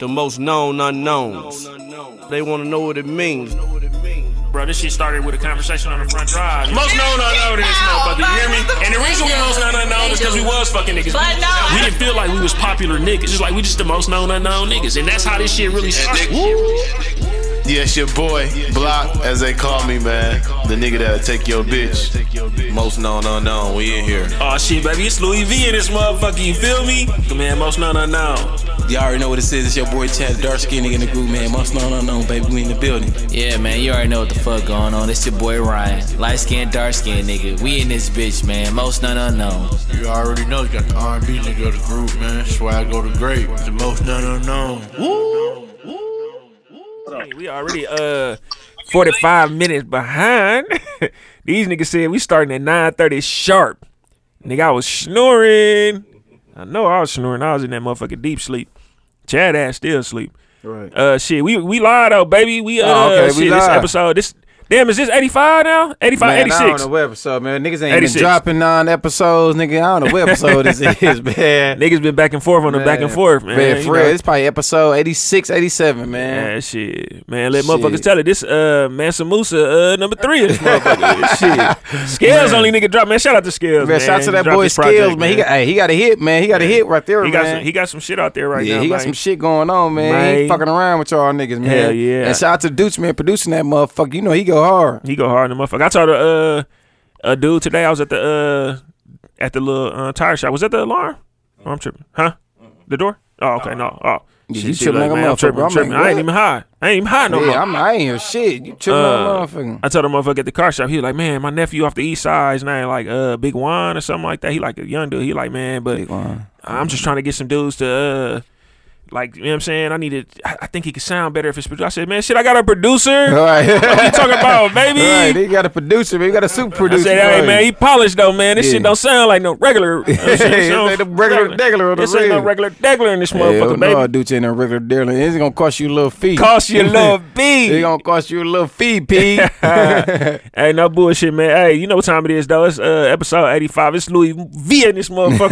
the most known unknowns. They want to know what it means. Bro, this shit started with a conversation on the front drive. Most known unknown in this motherfucker, you hear me? And the reason we most known unknown is because we was fucking niggas. But no, we didn't feel like we was popular niggas. Just like we just the most known unknown niggas. And that's how this shit really started. Yes, your boy, Block, as they call me, man. The nigga that'll take your bitch. Most known unknown, we in here. Oh shit, baby, it's Louis V in this motherfucker, you feel me? Man, most known unknown. Y'all already know what it is. It's your boy Chad, dark skin nigga in the group, man. Most known unknown, baby. We in the building. Yeah, man, you already know what the fuck going on. It's your boy Ryan. Light skin, dark skin nigga. We in this bitch, man. Most none unknown. You already know, you got the R&B nigga of the group, man. Swag go to great, the most none unknown. Hey, we already uh 45 minutes behind. These niggas said we starting at 9:30 sharp. Nigga, I was snoring. I know I was snoring. I was in that motherfucking deep sleep. Chad ass still asleep. Right. Uh, shit, we we lied though, baby. We uh, Oh, okay, we shit, this episode, this damn, is this 85 now? 85, Man, I 86. don't know what episode, man. Niggas ain't 86. been dropping nine episodes, nigga. I don't know what episode this is, man. Niggas been back and forth on the back and forth, man. Man, you for know. real, it's probably episode 86, 87, man. Man, shit. Man, let Shit. motherfuckers tell it. This uh Mansa Musa, uh number three of this motherfucker. shit. Scales only nigga drop, man. Shout out to Scales. Man, Man, shout out to that boy Scales, project, man. He got, hey, he got a hit, man. He got a hit right there, he man. got some he got some shit out there right yeah, now. he got man. some shit going on, man. He ain't fucking around with y'all niggas, man. Hell yeah. And shout out to Dooch, man, producing that motherfucker. You know he go hard. He go hard in the motherfucker. I told a uh a dude today. I was at the uh at the little uh, tire shop. Was that the alarm? Oh, I'm tripping. Huh? The door? Oh, okay. No. Oh. Yeah, Shit, you shit, tripping like man, I'm tripping. I'm I'm tripping. like, I ain't even high. I ain't even high no yeah, more. I'm, I ain't hear shit. You tripping Uh, like a motherfucker. I told him motherfucker at the car shop, he was like, man, my nephew off the east side, his name like uh Big Juan or something like that. He like a young dude. He like, man, but Big one. I'm just trying to get some dudes to uh like you know what I'm saying. I needed. I I think he could sound better if it's produced. I said, man, shit, I got a producer. All right. What you talking about, baby? Right, he got a producer, man. He got a super I producer. said, hey right. man, he polished though, man. This Yeah. shit don't sound like no regular. You know what I'm saying? This ain't the regular degular of the This ain't no regular degular in this Hell motherfucker, no, baby. dude, ain't a regular dealer. It's gonna cost you a little fee. Cost you a little fee. It's gonna cost you a little fee, P. hey, no bullshit, man. Hey, you know what time it is though? It's uh, episode 85. It's Louis V in this motherfucker.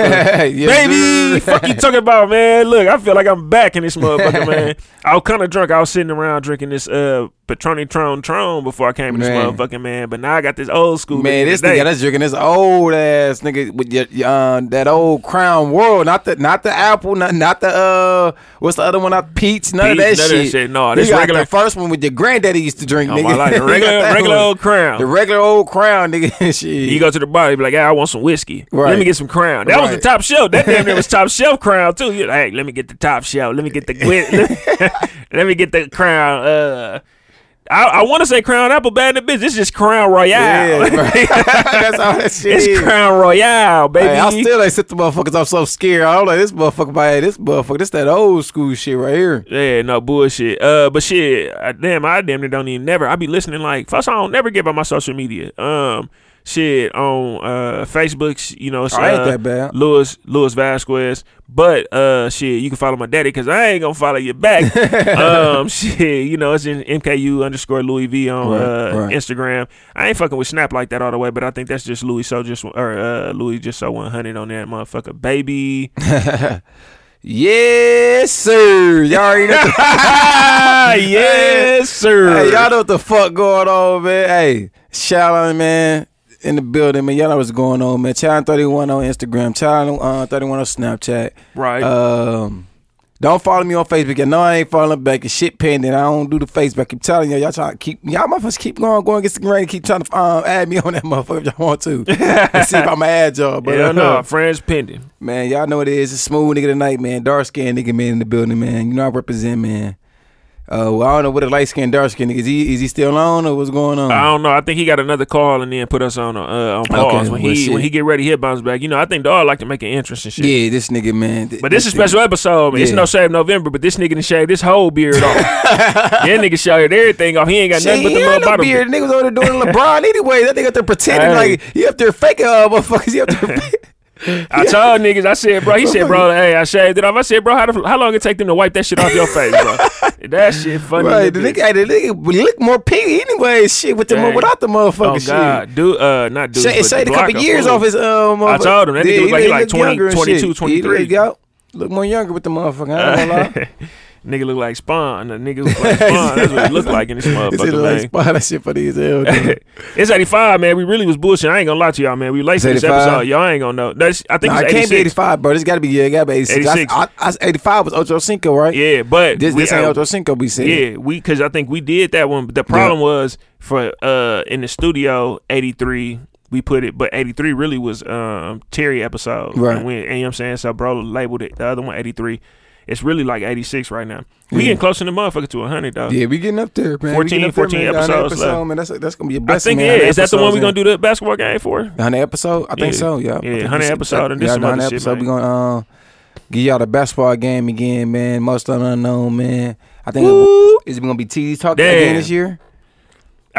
Yes, Baby, fuck you talking about, man. Look, I feel like I'm back in this motherfucker, man. I was kind of drunk. I was sitting around drinking this uh Patroni Tron Tron before I came in this Man. motherfucking man. But now I got this old school. Man, this nigga that's drinking this old ass nigga with your, uh, that old Crown Royal, not the not the apple, not not the uh what's the other one? Not Peach, none Peach, of that none of that shit. shit. No, this got regular- the first one with your granddaddy used to drink, Oh, nigga. my life. The regular, regular one. old crown. the regular old Crown, nigga. shit. You go to the bar, you be like, "Yeah, I want some whiskey. Right. Let me get some crown." That was the top shelf. That damn near was top shelf crown too. You like, hey, let me get the top shelf. Let me get the let, let me get the crown. Uh, I, I want to say crown apple bad in the bitch. It's just crown royal. yeah, that's all that shit it's is. crown royal, baby. Hey, I still ain't set the motherfuckers. I'm so scared. I don't like this motherfucker. By this motherfucker, this that old school shit right here. Yeah, no bullshit. Uh, but shit, I, damn, I damn near don't even never. I be listening like first. I don't never give out my social media. Um, shit on uh Facebook. You know, it's, Oh, ain't uh, that bad. Louis Louis Vasquez. But uh, shit, you can follow my daddy because I ain't gonna follow you back. um, shit, you know, it's in MKU underscore Louis V on Right, uh right. Instagram. I ain't fucking with Snap like that all the way, but I think that's just Louis so just or uh Louis just so one hundred on that motherfucker, baby. Yes, sir. Y'all already know. yes, sir. Hey, y'all know what the fuck going on, man. Hey, shout out, man, in the building, man. Y'all know what's going on, man. Challenge 31 on Instagram, Challenge uh, 31 on Snapchat. Right. Um, don't follow me on Facebook. I know I ain't following back. It's shit pending. I don't do the Facebook. I keep telling y'all, y'all trying to keep y'all motherfuckers keep going, going against the grain. Keep trying to um, add me on that motherfucker if y'all want to. Let's see if I'ma add y'all. But uh, no, friends pending. Man, y'all know what it is. It's smooth nigga tonight, man. Dark skinned nigga man in the building, man. You know I represent, man. Uh, well, I don't know what a light skinned, dark skinned nigga is. He is he still on or what's going on? I don't know. I think he got another call and then put us on uh, on pause when well, he shit. when he get ready. He'll bounce back. You know, I think dog like to make an entrance and shit. Yeah, this nigga, man. But this is a special episode. Man. It's no shave November, but this nigga done shaved this whole beard off. that nigga shaved everything off. He ain't got Shit, nothing but the little no bottom. beard. Niggas over there doing LeBron anyway. That nigga up there pretending Hey. like he up there faking uh motherfuckers. He up there. I told niggas, I said, bro, he said, bro, hey, I shaved it off. I said, bro, how, the, how long it take them to wipe that shit off your face, bro? that shit funny. right, the nigga, the nigga look more piggy anyway. Shit with the Dang. without the motherfucker Oh shit. God, do uh not do. Say, say a couple years off his um. I told him, that nigga look like he like look 20, 22, 23. He look, look more younger with the motherfucker. I gonna lie. Nigga look like Spawn. The nigga look like Spawn. That's what he look like in this motherfucker, like man. spot that shit for these hell. it's 85, man. We really was bullshit. I ain't gonna lie to y'all, man. We late to this 85? episode. Y'all ain't gonna know. That's I think Nah, it's it can't be 85, bro. This got to be yeah, it got to be 86. 86. I, I, I, 85 was Ocho Cinco, right? Yeah, but This we- this ain't Ocho Cinco. We said. Yeah, we because I think we did that one. But the problem was for uh in the studio eighty three. We put it, but eighty three really was um Terry episode, Right. And, we, and you know what I'm saying. So bro labeled it the other one eighty three. It's really like eighty six right now. We Yeah. getting closer to motherfucker to hundred though. Yeah, we getting up there, man. We 14 getting up there, 14 man. 100 episodes left. man. That's that's gonna be a blessing. I think man. yeah. Is that the one we episodes gonna do the basketball game for? 100 episode? I think Yeah. so. Yeah. Yeah, 100 episode and this yeah, some the other 100 shit, episode. man. We gonna uh, give y'all the basketball game again, man. Most unknown, man. I think Woo! is it gonna be TD talk again this year?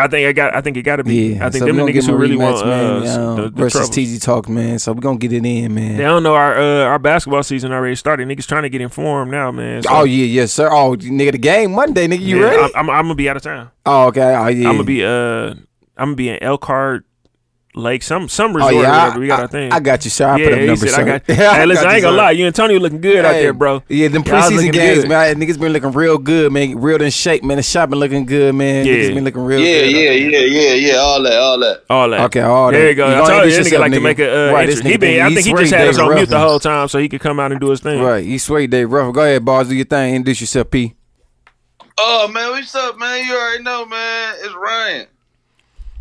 I think I got. I think it got to be. Yeah, I think so them we the gonna niggas who really rematch, want man, uh, yeah, the, the versus. TG talk, man. So we gonna get it in, man. They don't know our uh, our basketball season already started. Niggas trying to get informed now, man. So, Oh yeah, yes sir. Oh nigga, the game Monday, nigga. You yeah, ready? I'm, I'm, I'm gonna be out of town. oh okay. Oh yeah. I'm gonna be uh I'm gonna be in Elkhart Lake, some some Oh resort or yeah, whatever. We got I, our thing. I got you, sir. I yeah, put up he numbers, said, I got. hey, listen, I ain't gonna lie. You and Tony looking good out there, bro. Yeah, them preseason looking games, good. man. Niggas been looking real good, man. Real in shape, man. The shop been looking good, man. Yeah. Niggas been looking real Yeah, good. yeah, yeah, yeah, yeah. All that, all that. All that. Okay, all there that. you go. You I gonna told you, introduce this nigga yourself, like to make a uh, Right, this entry. He nigga- been. I he think he just had us on mute the whole time, so he could come out and do his thing. Right, you sweet Dave Ruffin. Go ahead, boss. Do your thing. Introduce yourself, P. Oh man, what's up, man? You already know, man. It's Ryan.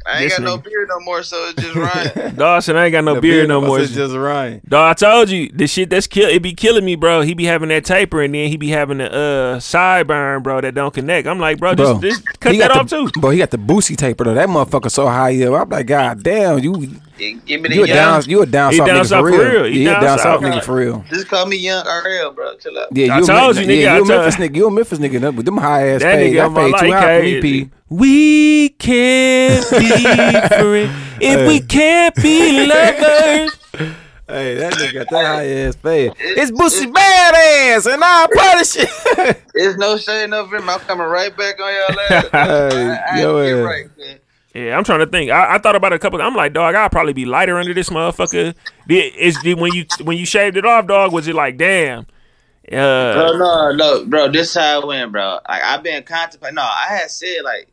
I ain't This got no nigga. beard no more, so it's just Ryan. Dawson, I ain't got no The beard no boss more. It's just Ryan. Dog, I told you the shit that's kill. It be killing me, bro. He be having that taper, and then he be having the uh sideburn, bro, that don't connect. I'm like, bro, Bro, just, just cut he that got off the, too. Bro, he got the Boosie taper though. That motherfucker so high up. I'm like, God damn, you Yeah, Give me the you a young. down you a down south down nigga south for for real. real. He Yeah, down you a down south south. nigga for real. Just call me Young RL, bro. Chill out. Yeah, I you a told Mem- you, nigga, Yeah, I you a told- Memphis nigga. You a Memphis nigga though, with them high ass That fade. nigga That on my fade too high for me, hey, P. we can't be friends if we can't be lovers. Hey, that nigga got that high ass fade. It's Boosie badass, and I'll punish it. It's no shade, no venom. I'm coming right back on y'all ass. Hey, I, I yo get right, man. Yeah, I'm trying to think. I, I thought about a couple. I'm like, dog, I'll probably be lighter under this motherfucker. Did, is did, when you when you shaved it off, dog? Was it like, damn? Uh, Bro, no, no, bro. This how I went, bro. Like I've been contemplating. No, I had said like,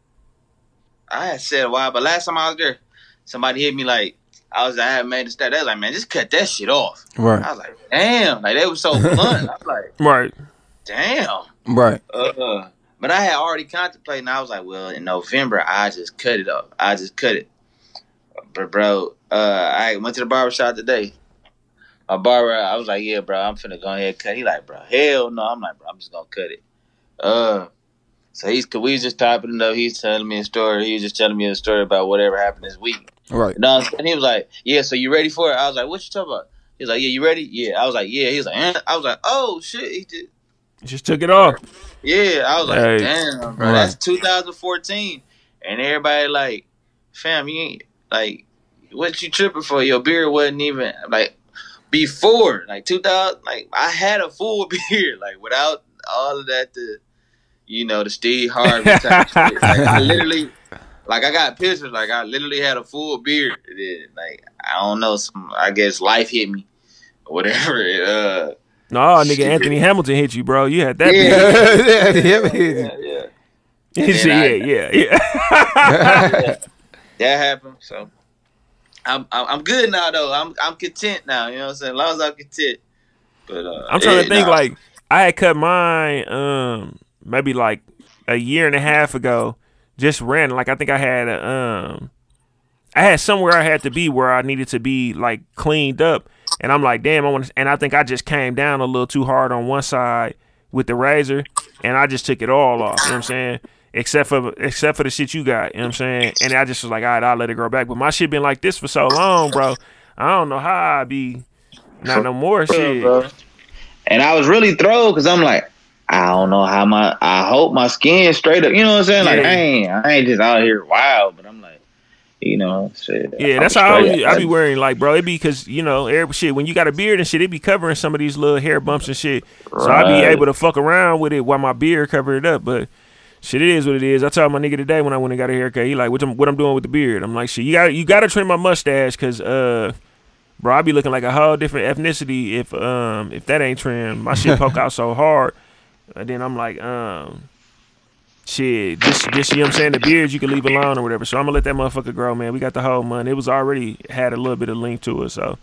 I had said a while, but last time I was there, somebody hit me like, I was I had made a step. They was like, man, just cut that shit off. Right. I was like, damn, like they was so blunt. I was like, right. damn. right. Uh, but I had already contemplated, and I was like, well, in November, I just cut it off. I just cut it. But bro, uh, I went to the barber shop today. My barber, I was like, yeah, bro, I'm finna go ahead and cut. He like, bro, hell no. I'm like, bro, I'm just gonna cut it. Uh, so he's, we was just typing it up. He's telling me a story. He was just telling me a story about whatever happened this week. Right. You know what He was like, yeah, so you ready for it? I was like, what you talking about? He's like, yeah, you ready? Yeah. I was like, yeah. He's like, eh. I was like, oh shit. He just, Just took it off. Yeah, I was like, Hey. damn, bro, Right. that's 2014, and everybody like, fam, you ain't like, what you tripping for? Your beard wasn't even like before, like 2000. Like I had a full beard, like without all of that, the you know, the Steve Harvey type shit. Like I literally, like I got pictures, like I literally had a full beard. Like I don't know, some I guess life hit me, whatever. Uh, No, nigga, Anthony Hamilton hit you, bro. You had that. Yeah. beat. yeah, yeah, yeah. He said, then yeah, yeah, yeah. that happened. So I'm I'm I'm good now though. I'm I'm content now. You know what I'm saying? As long as I'm content. But uh, I'm trying yeah, to think nah. like I had cut mine um maybe like a year and a half ago. Just ran like I think I had a um I had somewhere I had to be where I needed to be like cleaned up and I'm like damn I want to and I think I just came down a little too hard on one side with the razor and I just took it all off, you know what I'm saying? Except for except for the shit you got, you know what I'm saying? And I just was like, all right, I'll let it grow back. But my shit been like this for so long, bro. I don't know how I be not no more shit. bro. And I was really thrown because I'm like, I don't know how my. I hope my skin straight up. You know what I'm saying? Like Yeah. I ain't I ain't just out here wild, but I'm like, you know, shit. Yeah, that's how I be, I be wearing like, bro. It be because you know, every shit when you got a beard and shit, it be covering some of these little hair bumps and shit. So I be able to fuck around with it while my beard cover it up. But shit, it is what it is. I told my nigga today when I went and got a haircut, he like, what I'm, what I'm doing with the beard. I'm like, shit, you got you got to trim my mustache because, uh, bro, I be looking like a whole different ethnicity if um if that ain't trimmed. My shit poke out so hard. And then I'm like, um, shit, this, this, you know what I'm saying? The beard you can leave alone or whatever. So I'm gonna let that motherfucker grow, man. We got the whole month. It was already had a little bit of length to it, so.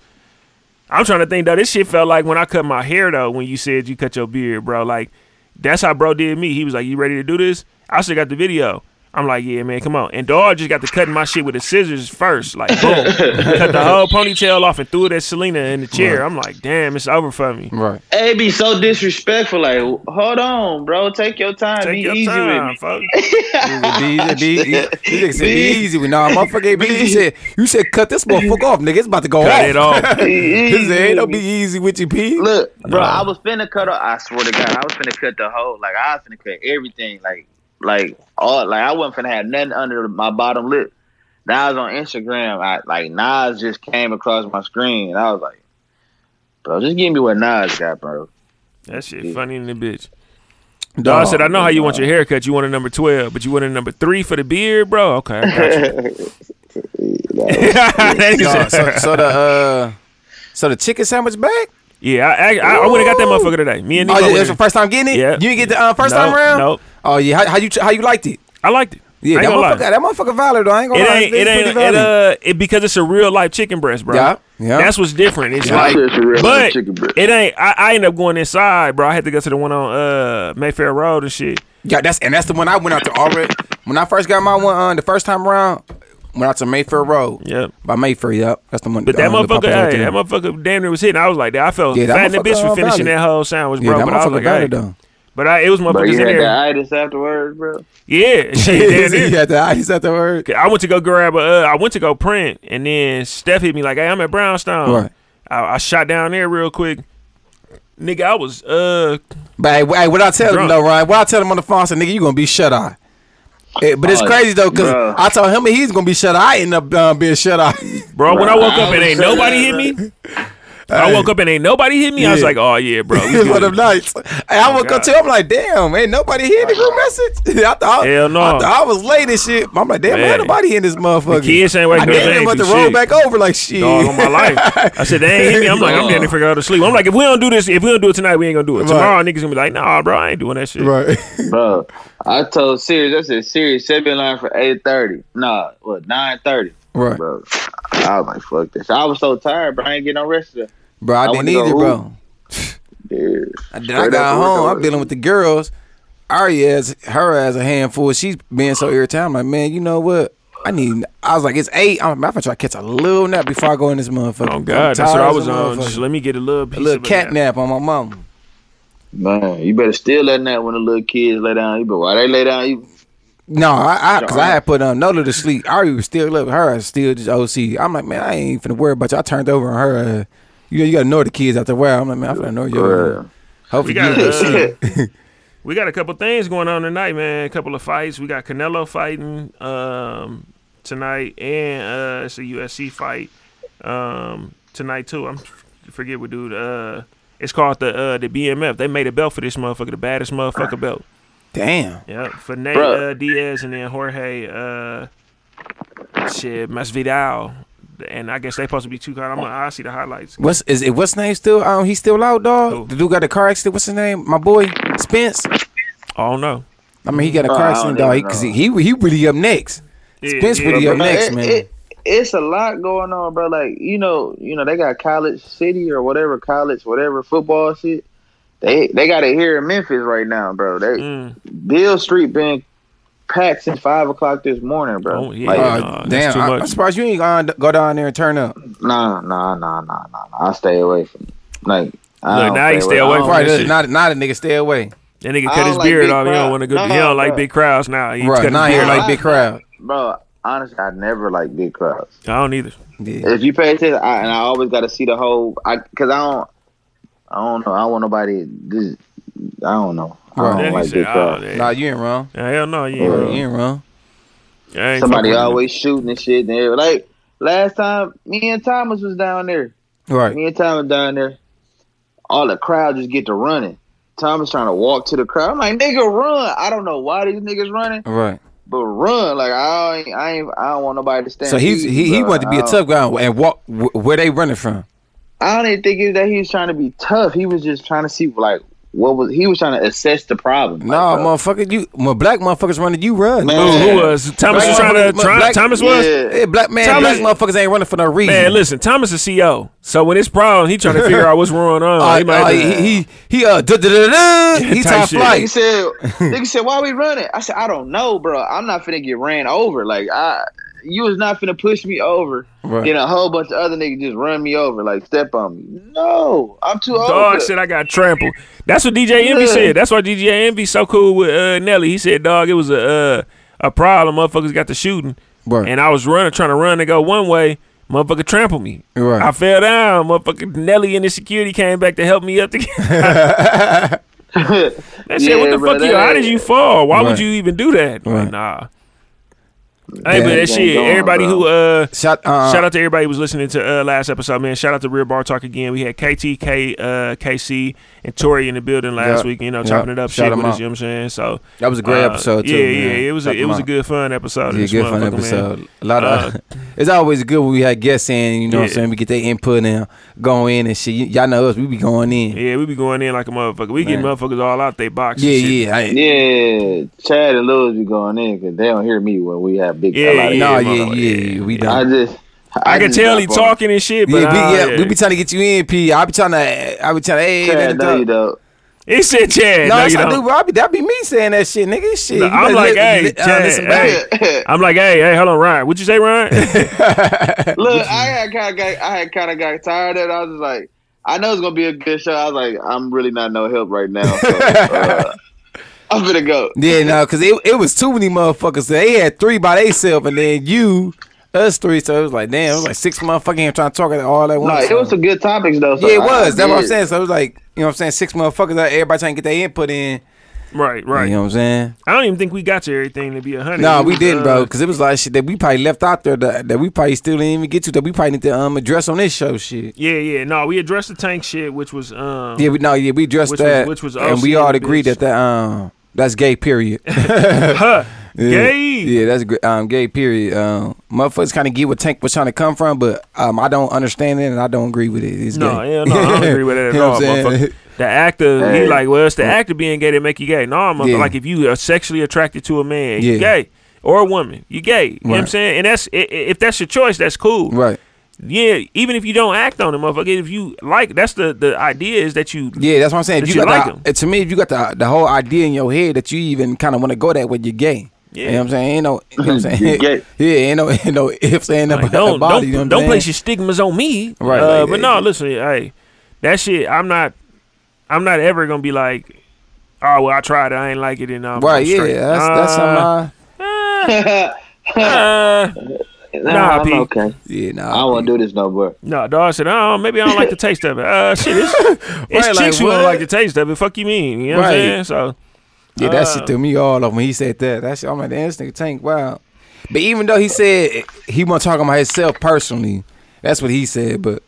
I'm trying to think though. This shit felt like when I cut my hair though. When you said you cut your beard, bro. Like that's how bro did me. He was like, "You ready to do this?" I still got the video. I'm like, "Yeah, man, come on." And dog just got to cutting my shit with the scissors first. Like, boom, cut the whole ponytail off and threw it at Selena in the chair. I'm like, "Damn, it's over for me." Right. It be so disrespectful. Like, hold on, bro. Take your time. Take be your easy time, with me. folks. Be easy, be easy. You nigga said be easy with nah, motherfucker. ain't Be easy. You said you said cut this motherfucker off, nigga. It's about to go Cut off. it off. he said ain't no be easy with you, P. Look, bro, No. I was finna cut off. I swear to God, I was finna cut the whole. Like, I was finna cut everything. Like, like all. Like, I wasn't finna have nothing under my bottom lip. Now I was on Instagram. I like Nas just came across my screen, and I was like, bro, just give me what Nas got, bro. That shit funny in the bitch. Dog said, "I know how you want your haircut. You want a number twelve, but you want a number three for the beard, bro. Okay, I got you." No, so, so the uh, so the chicken sandwich back. Yeah, I, I, I would have got that motherfucker today. Me and Oh, Nico. yeah, would've- that's your first time getting it. Yeah. You didn't get the uh, first Nope, time around. nope. Oh yeah, how, how you how you liked it? I liked it. Yeah, that ain't lie. motherfucker, that motherfucker valid though. I ain't gonna It lie. ain't. It ain't. It, valid. uh, it because it's a real life chicken breast, bro. Yeah, yeah. That's what's different. It's Yeah. like, It's a real but chicken breast. it ain't. I, I ended up going inside, bro. I had to go to the one on uh Mayfair Road and shit. Yeah, that's and that's the one I went out to already. When I first got my one, uh, the first time around, went out to Mayfair Road. Yep. By Mayfair, yep. That's the one. But that the motherfucker, popular hey, that motherfucker, damn near was hitting. I was like, that. I felt Yeah, that fat in the bitch for finishing valid. that whole sandwich, yeah, bro. that but I was motherfucker like, valid hey. though. But I, it was motherfuckers Bro, motherfuckers you in had the itis afterwards, bro. Yeah, shit, damn near. the ice at the word. I went to go grab a. Uh, I went to go print, and then Steph hit me like, "Hey, I'm at Brownstone." Right. I, I shot down there real quick. Nigga, I was uh But hey, hey, what I tell him Drunk. though, Ryan? What I tell him on the phone, I said, nigga, you gonna be shut eye. Eh, but it's Oh, crazy though, cause bro. I told him he's gonna be shut eye. I ended up uh, being shut eye. bro. When I woke Bro, up and I ain't nobody hit me. I woke up and ain't nobody hit me. I was like, oh yeah, bro. we It's one good. of them nights. Hey, I oh, woke up God. to I'm like, damn, ain't nobody hit in the group message. I thought, Hell no. I thought I was late and shit. I'm like, damn, Man. ain't nobody in this motherfucker. The kids ain't waking I up, damn they near ain't about to roll shit. back over like shit. Dog on my life. I said they ain't hit me. I'm like, I'm down there figure out to sleep. I'm like, if we don't do this, if we don't do it tonight, we ain't gonna do it. Right. Tomorrow, niggas gonna be like, nah, bro, I ain't doing that shit. right. Bro, I told Sirius, I said, Sirius, set me a line for 8.30. Nah, what, 9.30? Right. Bro, I was like, fuck this. I was so tired, bro. I ain't getting no rest today. Bro, I, I didn't went to go either, bro. hoop. Dude. Then I got home. I'm dealing with the girls. Ari has her as a handful. She's being so irritated. I'm like, man, you know what? I need. I was like, it's eight. I'm, I'm gonna try to catch a little nap before I go in this motherfucker. Oh God, that's what I was on. Just let me get a little piece a little of cat nap. nap on my mom. Man, you better still let that when the little kids lay down. You but why they lay down, you No, I, I, cause I had put um, Nola to sleep. Ari was still up. Her ass still just OC. I'm like, man, I ain't finna worry about you. I turned over on her. Uh, you know, you gotta know the kids out there. Where I'm like, man, I'm finna know you. Bruh. Hopefully, We got you uh, OC. we got a couple things going on tonight, man. A couple of fights. We got Canelo fighting um, tonight, and uh, it's a UFC fight um, tonight too. I'm I forget what dude. Uh, it's called the uh, the BMF. They made a belt for this motherfucker, the baddest motherfucker belt. Damn. Yeah, for Nate uh, Diaz and then Jorge uh, shit Masvidal. And I guess they supposed to be two. I'm gonna I see the highlights. What's is it? What's name still? Um, he's still out, dog. Who? The dude got the car accident. What's his name? My boy Spence. Oh no. I mean, he got a car I accident, dog. Because he, he he really up next. Yeah, Spence yeah, really bro. up next, it, man. it- it's a lot going on, bro. Like you know, you know they got college city or whatever college, whatever football shit. They they got it here in Memphis right now, bro. They Mm. Beale Street been packed since five o'clock this morning, bro. Oh, yeah. Like, Uh, nah, damn, I, I'm surprised you ain't gonna go down there and turn up. Nah, nah, nah, nah, nah. nah. I stay away from like. I Look, now you stay I away don't- from Right, that shit. not not a nigga stay away. That nigga I cut his like beard big off. He don't want to go. No, he don't like bro. big crowds now. He Right, cut his now he beard don't like big crowd. bro. Honestly, I never like big crowds. I don't either. Yeah. If you pay attention, I, and I always got to see the whole. I because I don't. I don't know. I don't want nobody. Just, I don't know. I don't Then like said, big "Oh, yeah. Nah, you ain't wrong. hell no, you Yeah, ain't you wrong. ain't wrong. I ain't Somebody fucking with always shooting and shit. And like last time, me and Thomas was down there. Right. Me and Thomas down there. All the crowd just get to running. Thomas trying to walk to the crowd. I'm like, nigga, run. I don't know why these niggas running, Right. but run. Like I ain't, I ain't, I don't want nobody to stand. So he's easy, he he bro. wanted to be a tough guy and walk where they running from. I didn't even think it's that he was trying to be tough. He was just trying to see like what was he was trying to assess the problem. Like, No, bro, motherfucker, you when black motherfuckers running, you run. Man. Who, who was Thomas? Was trying to try, black- Thomas was. Yeah. Yeah, black man, Thomas- black motherfuckers ain't running for no reason. Man, listen, Thomas is CEO. So when it's problem, he trying to figure out what's going on. Uh, he might uh, he, he he uh duh, duh, duh, duh, duh. he top shit. Nigga flight. said, nigga said, why we running? I said, I don't know, bro. I'm not finna get ran over. Like, I, you was not finna push me over. Right. Then a whole bunch of other niggas just run me over, like step on me. No, I'm too old. Dog for said I got trampled. That's what DJ Envy said. That's why DJ Envy so cool with uh, Nelly. He said, "Dog, it was a uh, a problem. Motherfuckers got the shooting, Right. and I was running, trying to run and go one way. Motherfucker trampled me. Right. I fell down. Motherfucker Nelly and the security came back to help me up. To get that. shit. said, "What the bro, fuck you? How did you fall? Why would you even do that?" I'm like, nah. Hey, but that shit. going, Everybody bro. who uh Shout, uh, Shout out to everybody who was listening to uh, last episode, man. Shout out to Real Bar Talk again. We had KT, K, uh, KC, and Tori in the building last Yep. week. You know, Yep. chopping it up, Shout shit them with us. You know what I'm saying? So That was a great uh, episode too. Yeah, man. yeah, it was. A, it them was a good fun episode. Yeah, This good fun motherfucker, man. episode. A lot of. Uh, it's always good when we had guests in. You know what I'm saying? We get their input and go in and shit. Y'all know us. We be going in. Yeah, we be going in like a motherfucker. We getting Man. motherfuckers all out they box. and Yeah, shit. yeah. I, Yeah, Chad and Louis be going in because they don't hear me when we have big. Yeah, a lot of yeah, no, shit. yeah, yeah, We done. I just, I, can tell he talking and shit, but Yeah, we, uh, yeah, we be trying to get you in, P. I be trying to, I be trying to, hey, let Chad, him no, you don't. He said, "Chad, No, no, that's you how I don't." do, bro. I be, that be me saying that shit, nigga. Shit. No, I'm like, hey, li- uh, Chad, listen hey. I'm like, hey, hey, hold on, Ryan. What you say, Ryan? Look, I had kind of got, I had kind of got tired of it. I was just like, I know it's gonna be a good show. I was like, I'm really not no help right now. So, uh, I'm gonna go. Yeah, no, because it, it was too many motherfuckers. They had three by themselves, and then you, us three. So it was like, damn, it was like six motherfuckers here trying to talk at all at No, once. it was some good topics though. So yeah, it was. I That's what I'm saying. So it was like, you know what I'm saying? Six motherfuckers out, everybody trying to get their input in. right, right. You know what I'm saying? I don't even think we got to everything to be a hundred. No, It we didn't, uh, bro. Because it was like shit that we probably left out there that, that we probably still didn't even get to. That we probably need to um address on this show. Shit. Yeah, yeah. No, we addressed the tank shit, which was um Yeah, we no, yeah, we addressed Which was- that, which was and we all agreed bitch. that that um that's gay. Period. huh, Yeah. gay. Yeah, that's um gay. Period. Um, motherfuckers kind of get what Tank was trying to come from, but um I don't understand it and I don't agree with it. It's No, gay. yeah, no, I don't agree with that at You know all, what I'm saying? motherfucker. The actor, he like, well, it's the actor being gay that make you gay. No, motherfucker, Yeah. like if you are sexually attracted to a man, Yeah. you gay. Or a woman, you gay. You know what I'm saying? And that's i- i- if that's your choice, that's cool. Right. Yeah, even if you don't act on it, motherfucker. If you like, that's the the idea is that you. Yeah, that's what I'm saying. If you you like the, 'em. uh, to me, if you got the the whole idea in your head that you even kind of want to go that way, you're gay. Yeah. You know what I'm saying? Ain't no, you know what I'm saying? Yeah, ain't no, ain't no ifs, ain't no Like, don't body. don't, you know what don't place your stigmas on me. Right, Uh, like, but no, listen, hey, that shit. I'm not. I'm not ever gonna be like, oh well, I tried it, I ain't like it, and I'm Right, I'm yeah, straight. that's that's Uh, something. I, uh, Nah, Nah, I'm P. okay. yeah, nah. I don't want to do this no more. no, dog said, oh, maybe I don't like the taste of it. Uh, shit, it's, it's Right, chicks like, who don't like the taste of it. Fuck you mean? You know what I'm Right. saying? So Yeah, that Uh, shit threw me all off when he said that. That shit, I'm like, damn, this nigga Tank, wow. But even though he said he wasn't talking about himself personally, that's what he said. But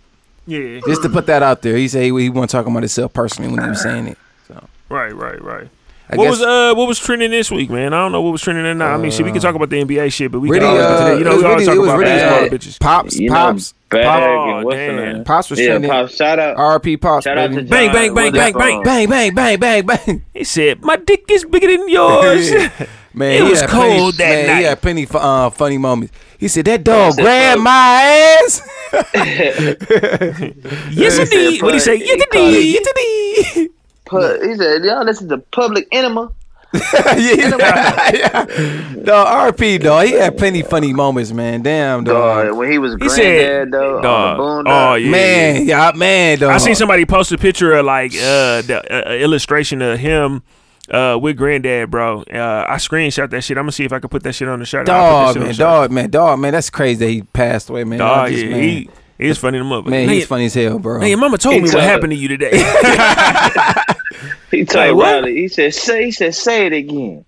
yeah, just to put that out there, he said he, he wasn't talking about himself personally when he was saying it. So, right, right, right. I what guess was uh what was trending this week, man? I don't know what was trending or not. I mean, shit, we can talk about the NBA shit, but we really, can always get to uh. You know, it was we always really, talk it was about really basketball uh, bitches. pops, You know, pops, Bag Oh, what's damn. pops was Yeah, trending. Pops. Shout out. RP pops, Shout out to baby. Bang, John. bang, bang, bang, bang, um, bang, bang, bang, bang, bang. He said, "My dick is bigger than yours." Man, It was cold plenty, that man, night. He had plenty fu- uh, funny moments. He said that dog said, grabbed my ass. yes, indeed. What he say? He Yes, called indeed. Yittity. Pu- He said, "Y'all listen to Public Enema." yeah, yeah. Dog, RP, dog. He had plenty funny moments, man. Damn, dog. Dog, when he was He granddad said, though, Dog. on the Oh yeah, Man, yeah, man, dog. I seen somebody post a picture of like uh the uh, uh, illustration of him uh with granddad, bro. Uh, I screenshot that shit. I'm gonna see if I can put that shit on the shirt. I'll put that Dog, man, dog, man, dog, man. That's crazy that he passed away, man. Dog, just- yeah, man, he he's funny to mother. man, he's funny as hell, bro. Man, your mama told He me what told- happened to you today. He told Like, what? Riley, he said, say, he said, say it again.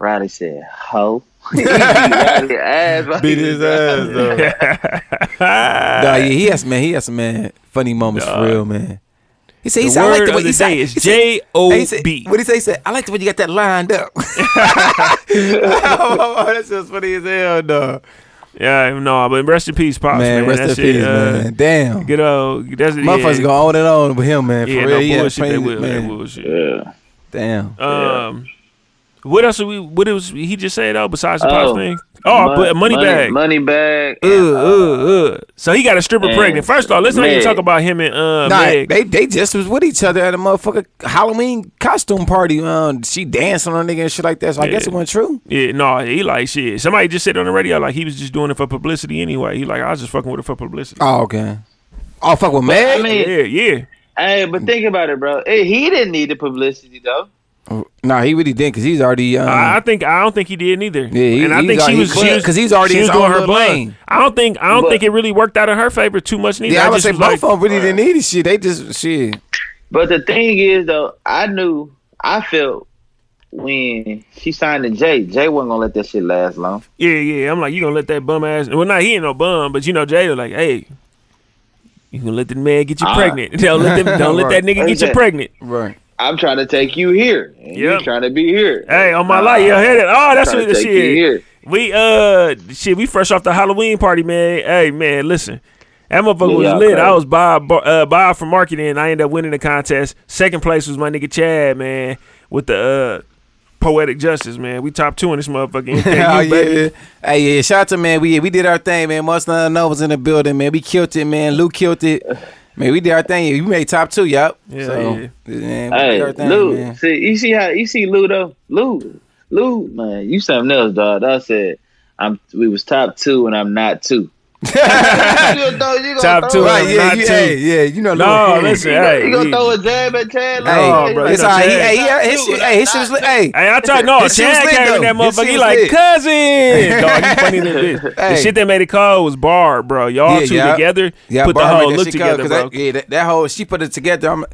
Riley said, ho. He beat Riley ass. Beat his ass, though. Dog, yeah, he has man, he has some man funny moments for real, man. He said, he The said, I like word the way of the he said, day is he said- J O Hey, he said- B. What he say? He said, I like the way you got that lined up. oh, that's just funny as hell, dog. Yeah, no, but rest in peace, pops, man. man, rest That in shit, peace, uh, man. Damn. Good old. That's Motherfuckers yeah. go on and on with him, man. For Yeah, real. no He bullshit. They plenty- will. They man. bullshit. Yeah. Damn. Um, what else? Did we what was he just say though? Besides the pops Oh. thing? Oh, Mon- but money, bag. Moneybagg. Uh, uh, uh. So he got a stripper pregnant. First off, let's not even talk about him and uh, Nah, Meg. they they just was with each other at a motherfucker Halloween costume party. Um, she dancing on a nigga and shit like that. So I guess it wasn't true. Yeah, no, he like shit. Somebody just said on the radio like he was just doing it for publicity anyway. He like I was just fucking with it for publicity. Oh, okay. Oh, fuck with I Meg. mean, Yeah, yeah. hey, but think about it, bro. Hey, he didn't need the publicity though. Nah, he really didn't because he's already. Um, I I think I don't think he did neither. Yeah, he- and I think she already- was she was- because he's already she was his doing her blame. I don't think I don't But- think it really worked out in her favor too much neither. yeah, I would just say was both like, of them really didn't need this shit. They just shit. But the thing is, though, I knew, I felt when she signed to Jay, Jay wasn't gonna let that shit last long. Yeah, yeah. I'm like, you gonna let that bum ass? Well, not he ain't no bum, but you know, Jay was like, hey, you gonna let the man get you Ah. pregnant? Don't let them, don't let that nigga get you pregnant. Right. I'm trying to take you here, and Yep. you trying to be here. Hey, on my Nah, life, you hear that? Oh, that's what the shit. here. We uh, shit, we fresh off the Halloween party, man. Hey, man, listen. That motherfucker Yeah, was lit. crazy. I was Bob, uh, Bob for marketing. I ended up winning the contest. Second place was my nigga Chad, man, with the uh, poetic justice, man. We top two in this motherfucker. oh, MKU, yeah. Hey, yeah. Shout out to man. We we did our thing, man. Must not know was in the building, man. We killed it, man. Lou killed it. Man, we did our thing. You made top two, yup. Yeah, so, yeah. man, Hey, thing, Lou, man. see, you see how you see Lou though? Lou, Lou, man, you something else, dog. I said I'm. We was top two, and I'm not two. You throw- you Top two, Right, yeah, you, hey, yeah, you know. No, listen, You gonna, hey, you gonna we- throw a jab at Chad? Hey, oh, No, bro, it's you all right. He, hey, he, his shit, hey, his shit was lit. Hey, Hey, I thought no, His shit was Chad lit, came in that motherfucker. He like lit. cousin. Dog, you funny than this. The shit that made it cold was Barb, bro. Y'all Yeah, two yeah. together Yeah, put the whole look together, go, bro. 'cause That, yeah, that, that whole she put it together.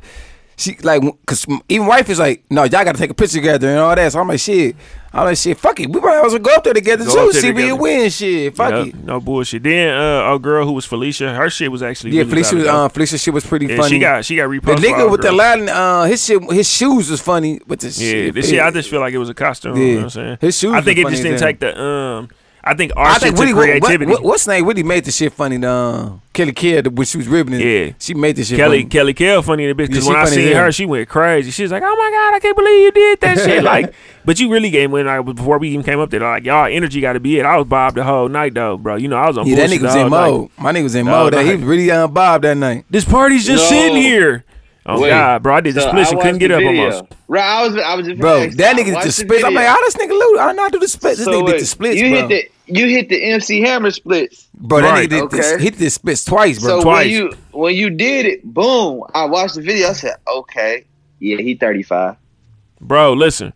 She like because even wife is like, no, y'all got to take a picture together and all that. So I'm like, shit. I'm like, shit, fuck it. We might as well go up there together Go too. See if we win. Shit, fuck Yup, it. no bullshit. Then uh, our girl who was Felicia, her shit was actually Yeah, really Felicia was um, Felicia shit was pretty yeah, funny. she got she got the nigga with the Latin, uh, his shit, his shoes was funny. But the Yeah, shit, this shit I just feel like it was a costume. Yeah. You know what I'm saying? His shoes I think it just didn't take the um. I think our I shit think took Woody, what, creativity. what, what's name? Woody made the shit funny. The uh, Kelly Kid when she was ribbing it. Yeah. she made the shit Kelly funny. Kelly Kell funny in a bit Yeah, because she when I seen her, she went crazy. She was like, "Oh my god, I can't believe you did that shit!" Like, but you really gave when I before we even came up there. Like, y'all energy got to be it. I was Bob the whole night though, bro. You know, I was on Yeah, that nigga was the in whole night. mode. My nigga was in No, mode. That he was really on Bob that night. This party's just No. sitting here. Oh Wait. god, bro, I did the So splits and couldn't get up video. almost. Right, I was, I was just Bro, I that nigga watched did the splits. I'm like, how this nigga Lou? I don't know how to do the splits. This So nigga did the splits, you bro. hit the you hit the MC Hammer splits. bro, that Right. nigga did this, Okay. he did the splits twice, bro. So twice. when you when you did it, boom! I watched the video. I said, okay, yeah, he thirty five. Bro, listen,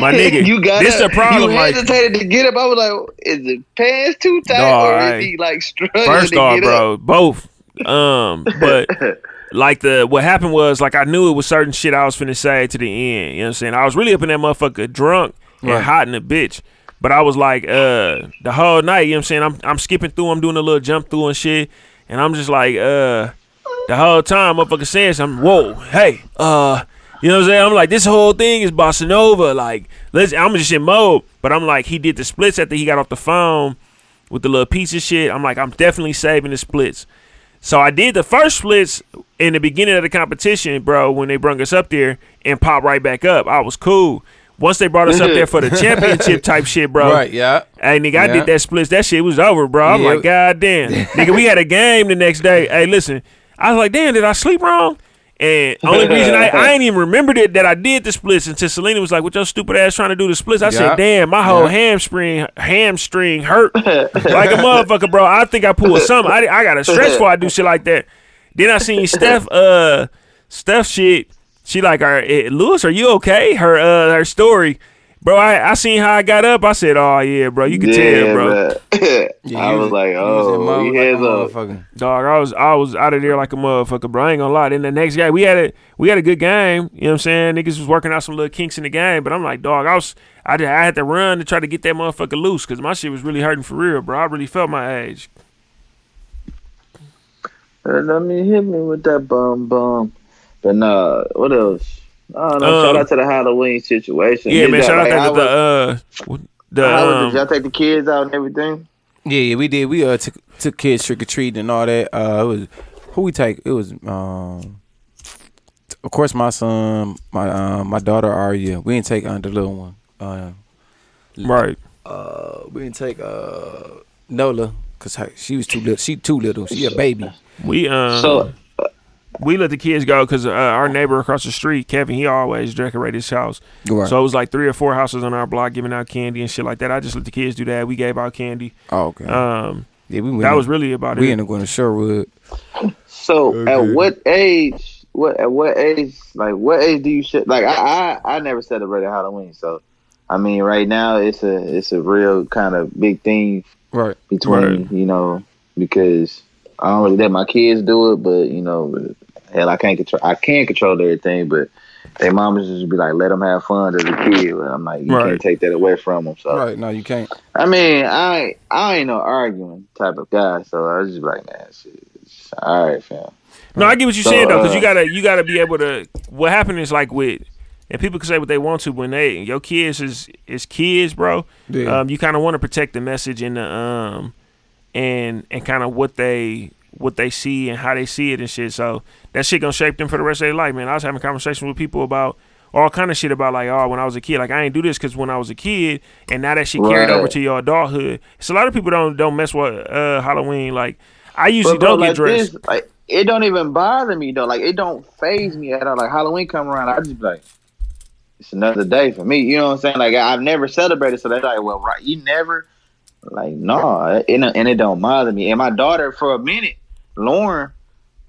my nigga, you got this the problem. You Like, hesitated to get up. I was like, is the pants too tight, Dawg, or I- is he like struggling First to off, bro, up? both. Um, but like the what happened was like I knew it was certain shit I was finna say to the end. You know what I'm saying? I was really up in that motherfucker drunk and Right. hot in the bitch. But I was like, uh, the whole night, you know what I'm saying? I'm I'm skipping through, I'm doing a little jump through and shit. And I'm just like, uh, the whole time motherfucker saying something, whoa, hey, uh, you know what I'm saying? I'm like, this whole thing is bossa nova. Like, let's I'm just in mode. But I'm like, he did the splits after he got off the phone with the little piece of shit. I'm like, I'm definitely saving the splits. So I did the first splits in the beginning of the competition, bro, when they brung us up there and popped right back up. I was cool. Once they brought us up there for the mm-hmm. championship type shit, bro. Right, yeah. Hey, nigga, I Yeah. did that splits. That shit was over, bro. I'm Yeah. like, God damn. nigga, we had a game the next day. Hey, listen, I was like, damn, did I sleep wrong? And only reason I, I ain't even remembered it that I did the splits until Selena was like, "What your stupid ass trying to do the splits?" I said, "Damn, my whole hamstring hamstring hurt like a motherfucker, bro. I think I pulled something. I, I got to stretch before I do shit like that." Then I seen Steph, uh, Steph shit. She like, "Are eh, Louis? Are you okay?" Her uh, her story, bro. I I seen how I got up. I said, "Oh yeah, bro. You can tell, bro." man. I he was like, he in oh, mode you like a up. motherfucker. Dog, I was I was out of there like a motherfucker, bro. I ain't gonna lie. Then the next guy, we had a we had a good game. You know what I'm saying? Niggas was working out some little kinks in the game, but I'm like, dog, I was I, did, I had to run to try to get that motherfucker loose because my shit was really hurting for real, bro. I really felt my age. Let me hit me with that bum bum. But nah, what else? I don't know. Um, shout out to the Halloween situation. Yeah, Did man. Shout out like, to the was- uh the how was it? um, Did y'all take the kids out and everything? Yeah, yeah, we did. We uh took took kids trick or treating and all that. Uh, it was who we take. It was um, of course my son, my um, my daughter Arya. We didn't take uh, the little one. Uh, Right. uh, we didn't take uh Nola because she was too little. She too little. She a baby. We um So we let the kids go because uh, our neighbor across the street, Kevin, he always decorated his house. Right. So it was like three or four houses on our block giving out candy and shit like that. I just let the kids do that. We gave out candy. Oh, okay. Um, yeah, we went. that was really about we it. We ended up going to Sherwood. So Okay. at what age? What at what age? Like what age do you should like? I, I I never celebrated Halloween, so I mean, right now it's a it's a real kind of big thing Right. between Right. you know because I don't really let my kids do it, but you know, hell, I can't control. I can control everything, but their mamas just be like, let them have fun as a kid. I'm like, you Right. can't take that away from them. So Right. No, you can't. I mean, I I ain't no arguing type of guy, so I was just like, man, shit, all right, fam. No, I get what you're So, saying though, because uh, you gotta you gotta be able to. What happened is like with, and people can say what they want to when they your kids is is kids, bro. Yeah. Um, you kind of want to protect the message and the um, and and kind of what they what they see and how they see it and shit. So that shit gonna shape them for the rest of their life, man. I was having conversations with people about all kind of shit about like, oh, when I was a kid, like I ain't do this because when I was a kid, and now that shit carried Right. over to your adulthood. So a lot of people don't don't mess with uh Halloween. Like I usually But bro, don't get dressed. this, like it don't even bother me though. Like it don't phase me at all. Like Halloween come around, I just be like, it's another day for me. You know what I'm saying? Like I've never celebrated, so they're like, well, right, you never. Like no, it, and it don't bother me. And my daughter, for a minute, Lauren,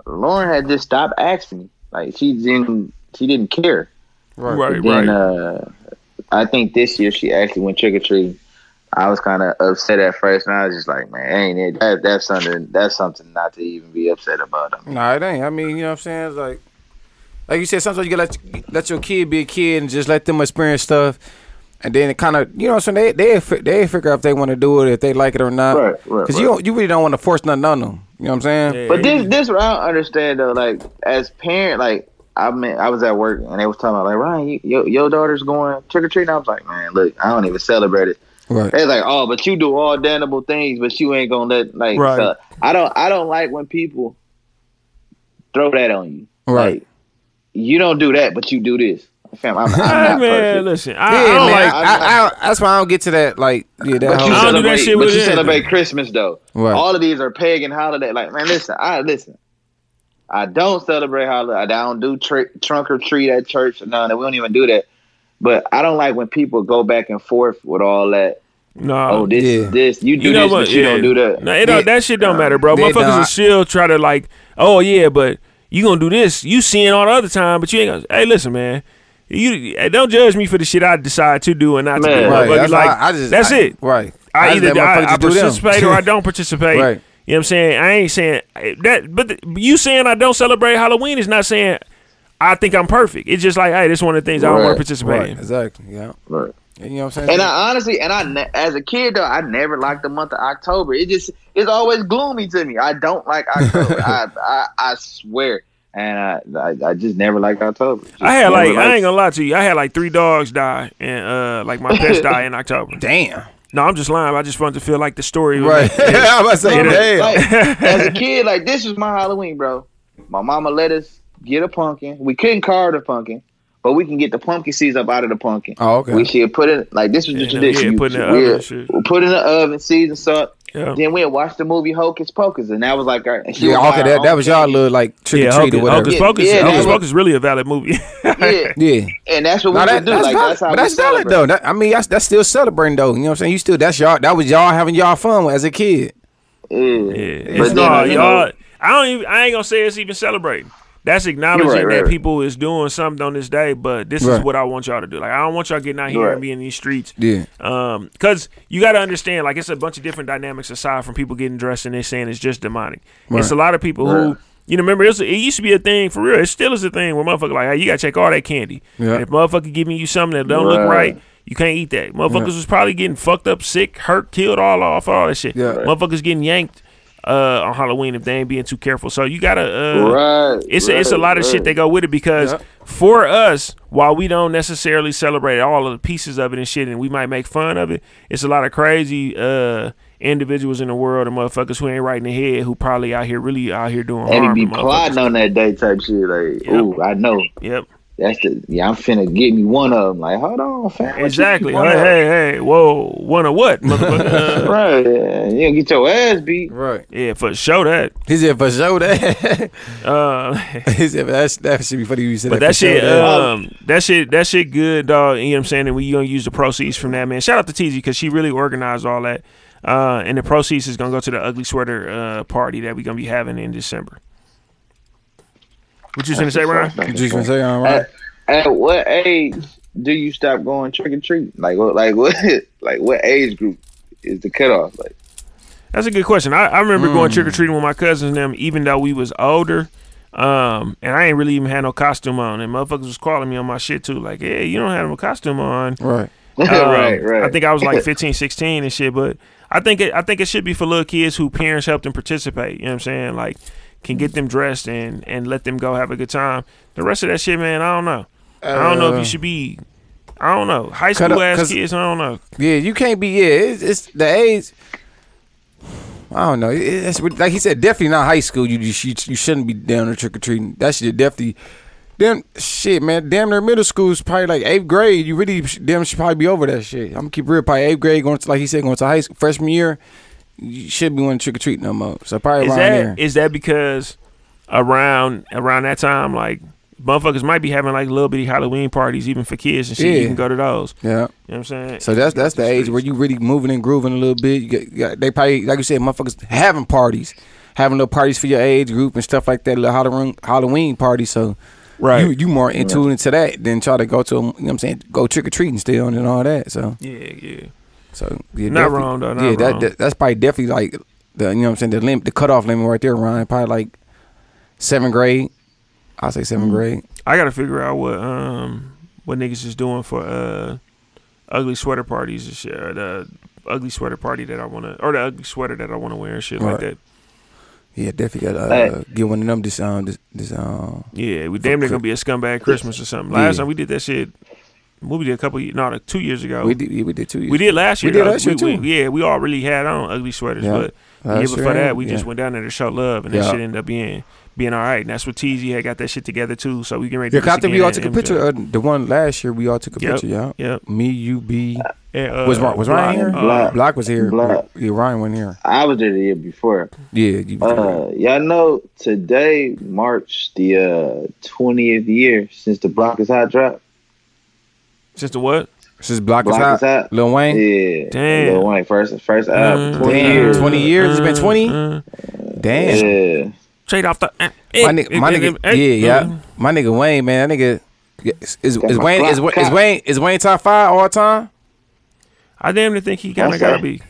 Lauren had just stopped asking me. Like she didn't, she didn't care. Right. Right, But then right. uh, I think this year she actually went trick or treating. I was kind of upset at first, and I was just like, "Man, ain't it? That, that's something. That's something not to even be upset about." I mean, Nah, it ain't. I mean, you know what I'm saying? It's like, like you said, sometimes you gotta let let your kid be a kid and just let them experience stuff, and then it kind of, you know, what I'm saying they they they figure out if they want to do it, if they like it or not. Right, right, Because right. you don't, you really don't want to force nothing on them. You know what I'm saying? Yeah, But this, this what I don't understand though. Like as parent, like I mean, I was at work and they was talking about like Ryan, you, your your daughter's going trick or treating. I was like, man, look, I don't even celebrate it. Right. They like, oh, but you do all damnable things, but you ain't gonna let like. Right. so I don't, I don't like when people throw that on you. Right. Like, you don't do that, but you do this. Fam, I'm, I'm Hey, not man, perfect. listen, I, Yeah, I don't man. like. I, I, I, that's why I don't get to that. Like, yeah, that But you I don't do celebrate, that shit but you anything. celebrate Christmas though. Right. All of these are pagan holiday. Like man, listen, I listen. I don't celebrate holiday. I don't do tr- trunk or treat at church. No, no, we don't even do that. But I don't like when people go back and forth with all that. No, Oh, this, yeah. this, you do you know this, what? but you yeah. don't do that. No, it don't, that shit don't matter, bro. They Motherfuckers don't. will still try to like, oh yeah, but you gonna do this. You seeing all the other time, but you ain't gonna. Hey, listen, man. You eh, don't judge me for the shit I decide to do and not to Man. do. Right. Motherfuckers, That's like why I just. that's I- it. Right. I, just either I, I participate or I don't participate. Right. You know what I'm saying? I ain't saying eh, that, but the, you saying I don't celebrate Halloween is not saying I think I'm perfect. It's just like, hey, this is one of the things I don't want to participate Right. in. Exactly. Yeah. Right. You know what I'm saying? And I honestly, and I as a kid though, I never liked the month of October. It just it's always gloomy to me. I don't like October. I, I I swear, and I, I I just never liked October. Just I had never like I ain't gonna lie to you. I had like three dogs die and uh like my pets die in October. Damn. No, I'm just lying. I just wanted to feel like the story. was Right. I was about to say, Yeah. damn. Like, as a kid, like this was my Halloween, bro. My mama let us get a pumpkin. We couldn't carve the pumpkin, but we can get the pumpkin seeds up out of the pumpkin. Oh, okay. We should put it like this was the Yeah, tradition. yeah, put it in the we'll- oven and shit. we'll put in the oven, season salt. Yeah. Then we'd watch the movie Hocus Pocus, and that was like our. and Yeah, would buy okay, our that, that was y'all candy. little like trick Yeah, or treat Hocus, or whatever. Hocus Pocus. yeah, Hocus Pocus is really a valid movie. Yeah, Yeah. and that's what No, we that, would do. that's Like valid. that's how but we that's valid though. That, I mean, that's that's still celebrating though. You know what I'm saying? You still that's y'all. That was y'all having y'all fun as a kid. Yeah, Yeah, But it's then, not you y'all. I don't even. I ain't gonna say it's even celebrating. That's acknowledging right, right, that right. people is doing something on this day, but this is what I want y'all to do. Like I don't want y'all getting out here Right. and be in these streets. Yeah. Um, because you got to understand, like it's a bunch of different dynamics aside from people getting dressed and they saying it's just demonic. It's a lot of people who. You know, remember it, was, it used to be a thing for real. It still is a thing where motherfucker like, hey, you gotta check all that candy. Yeah. And if motherfucker giving you something that don't look Right. right, you can't eat that. Motherfuckers was probably getting fucked up, sick, hurt, killed, all off all that shit. Yeah. Right. Motherfuckers getting yanked uh, on Halloween if they ain't being too careful. So you gotta uh, Right. it's a, it's a right, lot of shit right. that go with it because Yeah. for us, while we don't necessarily celebrate all of the pieces of it and shit, and we might make fun of it, it's a lot of crazy uh, individuals in the world, and motherfuckers who ain't right in the head, who probably out here really out here doing And harm. he be plotting on that day type shit. Like, Yep. ooh, I know. Yep, That's the yeah. I'm finna get me one of them. Like, hold on, fam. exactly. Hey, hey, hey, whoa, one of what, motherfucker? Uh, Right, yeah. you gonna get your ass beat. Right. yeah, for sure that. He said for sure that. Uh, he said that's that should be funny. You said But that, that for sure shit, that. um, that shit, that shit, good, dog. You know what I'm saying? And we gonna use the proceeds from that, man. Shout out to TZ because she really organized all that. Uh, and the proceeds is gonna go to the ugly sweater uh, party that we gonna be having in December. What you gonna say, Ryan? What you just gonna say all right. At, at what age do you stop going trick or treat? Like what? Like what? Like what age group is the cutoff? Like That's a good question. I, I remember going trick or treating with my cousins and them, even though we was older. Um, and I ain't really even had no costume on, and motherfuckers was calling me on my shit too, like, "Hey, you don't have no costume on." Right. Um, right, right. I think I was like 15, 16 and shit, but I think it, I think it should be for little kids who parents help them participate. You know what I'm saying? Like, can get them dressed and and let them go have a good time. The rest of that shit, man, I don't know. I don't know if Uh, you should be. I don't know. High school up, ass kids. I don't know. Yeah, you can't be. Yeah, it's, it's the age. I don't know. It's like he said, definitely not high school. You you, you, shouldn't be down there trick or treating. That shit definitely. Damn shit, man. Damn near middle school is probably like eighth grade. You really damn should probably be over that shit. I'm gonna keep it real. Probably eighth grade going to like he said going to high school freshman year. You should be wanting trick or treat no more. So probably Is around that there. is that because around around that time, like motherfuckers might be having like little bitty Halloween parties even for kids and shit. You can go to those. yeah. You know what I'm saying? So that's that's the age where you really moving and grooving a little bit. You get, you got, they probably like you said, motherfuckers having parties, having little parties for your age group and stuff like that. Little Halloween Halloween parties. So Right. you you more into into that than try to go to 'em, You know what I'm saying? Go trick or treating still and all that. So yeah, yeah. So yeah, Not wrong, though, not yeah, that, wrong. that that's probably definitely like the you know what I'm saying the limit the cutoff limit right there, Ryan. Probably like seventh grade. I'll say seventh grade. I gotta figure out what um what niggas is doing for uh ugly sweater parties and shit. Or the ugly sweater party that I wanna or the ugly sweater that I wanna wear and shit like Right. that. Yeah, definitely got to Hey. uh, get one of them this um this, this um Yeah, we damn near gonna be a scumbag Christmas or something. Last Yeah. time we did that shit, what we did a couple, ye- no, like two years ago. we did we did two years. We did last year. We did though. last year, We- we- too. yeah, we all really had on ugly sweaters, Yeah. but the year Last before that, we just went down there to show love, and that shit ended up being being all right. And that's what TZ had got that shit together too. So we can ready. Yeah, to 'cause I do think we all took a at picture. MJ. Uh, the one last year, we all took a Yep. picture. Yeah, Yep. Me, you, B. And, uh, Was Ry- was Ryan here? Block. Block was here. Block. Yeah, Ryan wasn't here. I was there the year before. Yeah, you was there. Uh, y'all know today marks the uh twentieth year since the Block is Hot drop. Just a what? Since Block, Block is hot. is hot. Lil Wayne. Yeah, Damn. Lil Wayne first first album. Mm, Twenty damn. years. Twenty mm-hmm. years. It's been twenty. Uh, Damn. Yeah. straight off the. Eh, eh, my eh, nigga, my nigga, yeah, yeah. My nigga Wayne, man, that nigga is is, is Wayne is, clock is. Wayne is Wayne top five all time? I damn near think he kind of gotta be.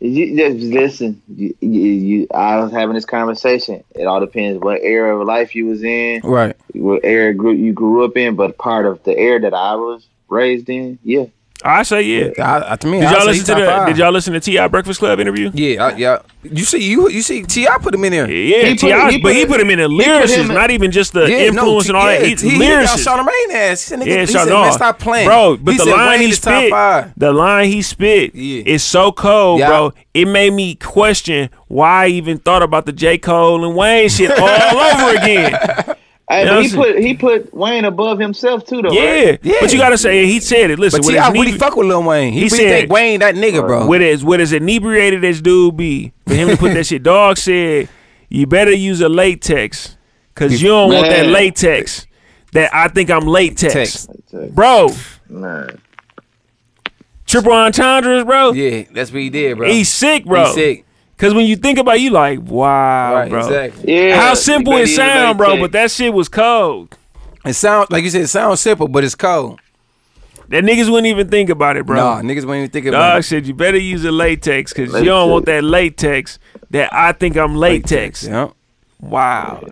You, just listen, you, you, you, I was having this conversation. It all depends what era of life you was in, Right. what era group you grew up in. But part of the era that I was raised in, yeah, I say yeah. I, I, to me, Did y'all say listen to the? five. Did y'all listen to T.I. Breakfast Club interview? Yeah, I, yeah. You see, you you see, T.I. put him in there. Yeah, He put- T.I. he but put he put him in the put lyricist, not even just the influence and all that. He, he, he, he got lyricist. Ass. That nigga, Yeah, he Sean, said, no. man, stop playing, bro. But he the said, line Wayne he spit, five. the line he spit Yeah. is so cold, Yeah. bro. It made me question why I even thought about the J Cole and Wayne shit all over again. Hey, Yeah, but he put he put Wayne above himself too, though. Yeah. right? Yeah. but you gotta say he said it. Listen, But with T.I. as, really inebri- fuck with Lil Wayne. He, He really said- think Wayne that nigga, bro. with as with as inebriated as dude be for him to put that shit. Dog said you better use a latex because you don't want that latex. That I think I'm latex, Text. bro. Nah. Triple entendres, bro. Yeah, that's what he did, bro. He's sick, bro. He's sick. Cause when you think about, it, you like, wow, Right, bro. exactly. Yeah. How simple it sound, bro, latex. but that shit was cold. It sound like you said, it sounds simple, but it's cold. That niggas wouldn't even think about it, bro. Nah, niggas wouldn't even think about Dog it. said you better use a latex because you don't want that latex that I think I'm latex. Yeah. Wow.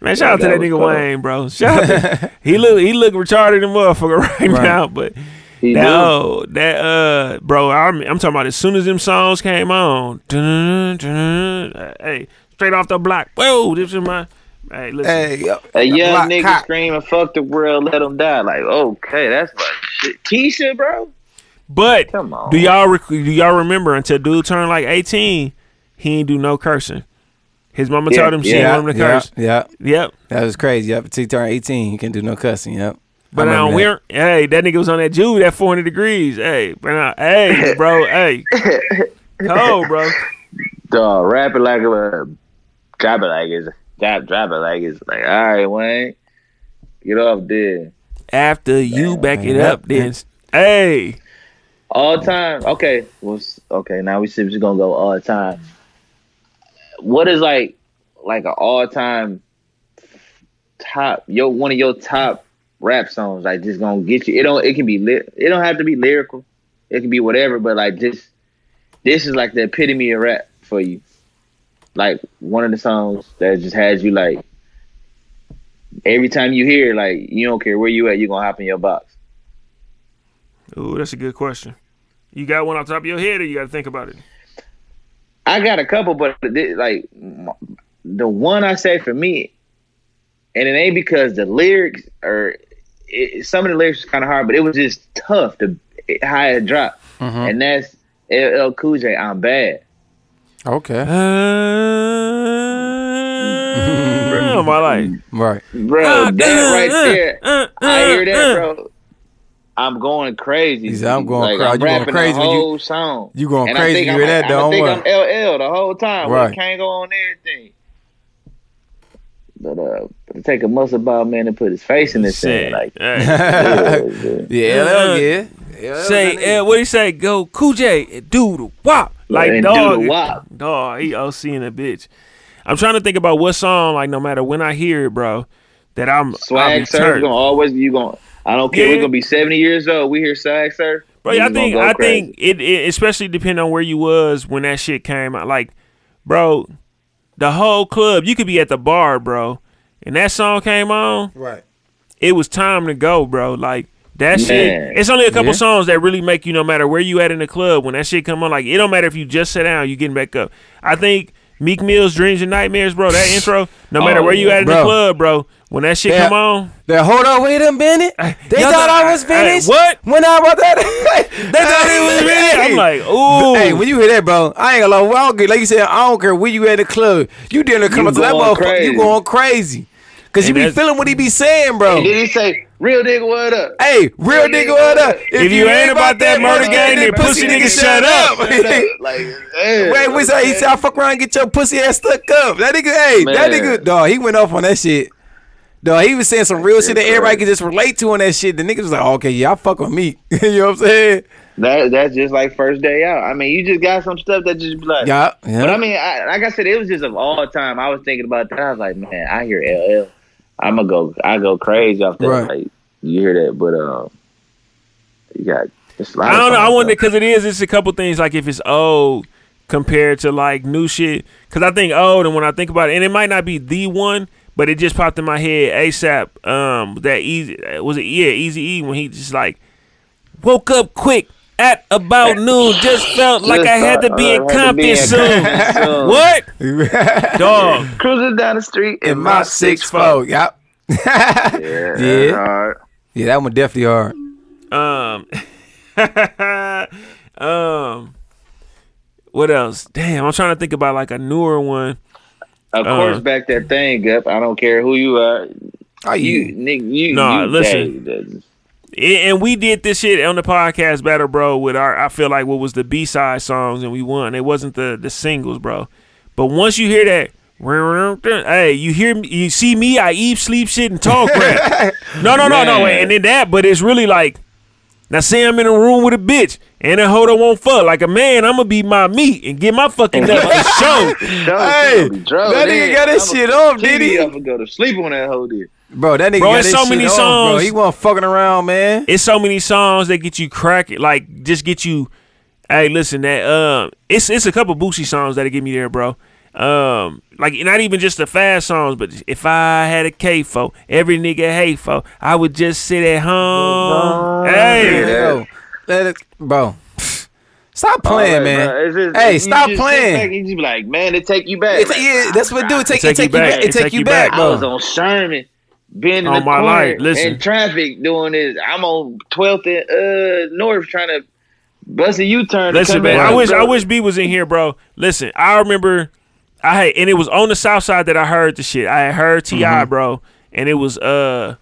Man, shout out to that that nigga. Wayne, bro. Shout out to, he look he look retarded than motherfucker right, Right. now, but He that do. oh, that uh bro, I'm, I'm talking about as soon as them songs came on, dun, dun, uh, hey, straight off the block. Whoa, this is my hey, listen. Hey, yo, A young nigga cock. screaming "fuck the world, let him die." Like, okay, that's my shit. Keisha, bro. But Come on. do y'all rec- do y'all remember until dude turned like eighteen, he ain't do no cursing. His mama Yeah, told him she yeah, didn't want him to yeah, curse. yeah. Yep. That was crazy. Yep. Until he turned 18, he can do no cussing. Yep. But now we're hey, that nigga was on that Jude at 400 degrees. Hey, but now, hey, bro, hey, cold, bro. Dog, rap it like a drop it like it's drop drop it like it's like all right, Wayne, get off there. After you back it Yep. up, then hey, All time. Okay. Well, okay. Now we see just gonna go all time. What is like like an all time top your one of your top rap songs? Like just gonna get you. It don't. It can be lit. It don't have to be lyrical. It can be whatever. But like just this is like the epitome of rap for you. Like one of the songs that just has you like every time you hear like you don't care where you at, you gonna hop in your box. ooh, that's a good question. You got one on top of your head, or you got to think about it? I got a couple, but thi- like the one I say for me, and it ain't because the lyrics or it, some of the lyrics was kind of hard, but it was just tough to how it dropped, and that's LL Cool J. I'm bad. Okay. Uh, my life. Right. Bro, Ah, that uh, right uh, there, uh, I hear that, uh. bro. I'm going crazy. He said, "I'm going like, cra- I'm you going rapping crazy the when you- song. you going And I crazy think when I'm, you hear that, I, don't think worry. I'm LL the whole time. Right. Right. Can't go on everything. But uh, take a muscle ball man and put his face in this Say, thing. Like, hey. yeah, Yeah. LL, yeah. Say, got what he say? Go, Cool J, do wop, like And dog, the wop. dog. He OC in a bitch. I'm trying to think about what song, like no matter when I hear it, bro, that I'm I'll swag be surf turned. gonna always you gonna. I don't care. Yeah. We're gonna be seventy years old. We hear swag surf. Bro, I think I crazy. think it, it especially depending on where you was when that shit came out. Like, bro, the whole club, you could be at the bar, bro, and that song came on, Right. it was time to go, bro. Like that Man. shit. It's only a couple Yeah. songs that really make you no matter where you at in the club when that shit come on. Like it don't matter if you just sit down, you getting back up. I think Meek Mill's Dreams and Nightmares, bro. That intro, no matter Oh, where you at in Bro. the club, bro. When that shit Yeah. come on, They hold on, wait a minute. They y'all thought thought- I was hey, finished. what? When I was that? they thought it was ready. I'm like, ooh. Hey, when you hear that, bro, I ain't gonna lie. Well, I don't care. Like you said, I don't care where you at the club. You didn't come up to that motherfucker. You going crazy. Cause you be feeling what he be saying, bro. And then he say, "Real nigga, what up?" Hey, real nigga, what up? If you ain't about that murder gang, then pussy nigga shut up. like, hey, Wait, we say he said I fuck around and get your pussy ass stuck up. That nigga, hey, that nigga, dog, he went off on that shit. Dog, he was saying some real shit that everybody could just relate to on that shit. The niggas was like, okay, yeah, I fuck with me. you know what I'm saying? That that's just like first day out. I mean, you just got some stuff that just like, Yeah, yeah. But I mean, I, like I said, it was just of all time. I was thinking about that. I was like, man, I hear LL. I'm gonna go. I go crazy off that. Right. Like you hear that, but um, you got. It's a lot I don't know. I songs, wonder because it is. It's a couple things like if it's old compared to like new shit. Because I think old, and when I think about it, and it might not be the one, but it just popped in my head ASAP. Um, that easy was it? Yeah, Easy E when he just like woke up quick at about noon. Just felt like Just I had to be uh, in Compton soon. Soon. what? Dog. Cruising down the street in my six four. Yep. Yeah, Yeah. hard. Yeah, that one definitely hard. Um, um, what else? Damn, I'm trying to think about like a newer one. Of Uh, course, back that thing up. I don't care who you are. Oh, You, you, nigga, you. Nah, you, listen. and we did this shit on the podcast battle, bro. With our, I feel like what was the B side songs, and we won. It wasn't the the singles, bro. But once you hear that, hey, you hear me, you see me, I eat, sleep, shit, and talk rap. No, no, no, no, and then that, but it's really like, now say I'm in a room with a bitch, and a hoe that won't fuck like a man. I'm gonna be my meat and get my fucking nut for show. Hey, that nigga got his shit off, did he? I'm gonna go to sleep on that hoe there. bro, that nigga Bro, got it's his so shit many off, bro. songs. He wasn't fucking around, man. it's so many songs that get you cracking, like just get you. Hey, listen, that um, it's it's a couple Boosie songs that'll get me there, bro. Um, like not even just the fast songs, but if I had a K fo, every nigga hate fo, I would just sit at home. Hey, Let it go. Let it, bro. Stop playing, All right, man. just- hey, you stop just playing. back You just be like, man, it take you back. It's, yeah, that's what it do. It take, Take it take you back. It take you back, I was on Sherman, being in the my corner life, listen. in traffic doing this. I'm on 12th and uh, North trying to Bust a U turn. Listen, man, I wish I wish B was in here, bro. Listen, I remember I had and it was on the south side that I heard the shit. I had heard T.I., Mm-hmm. bro, and it was uh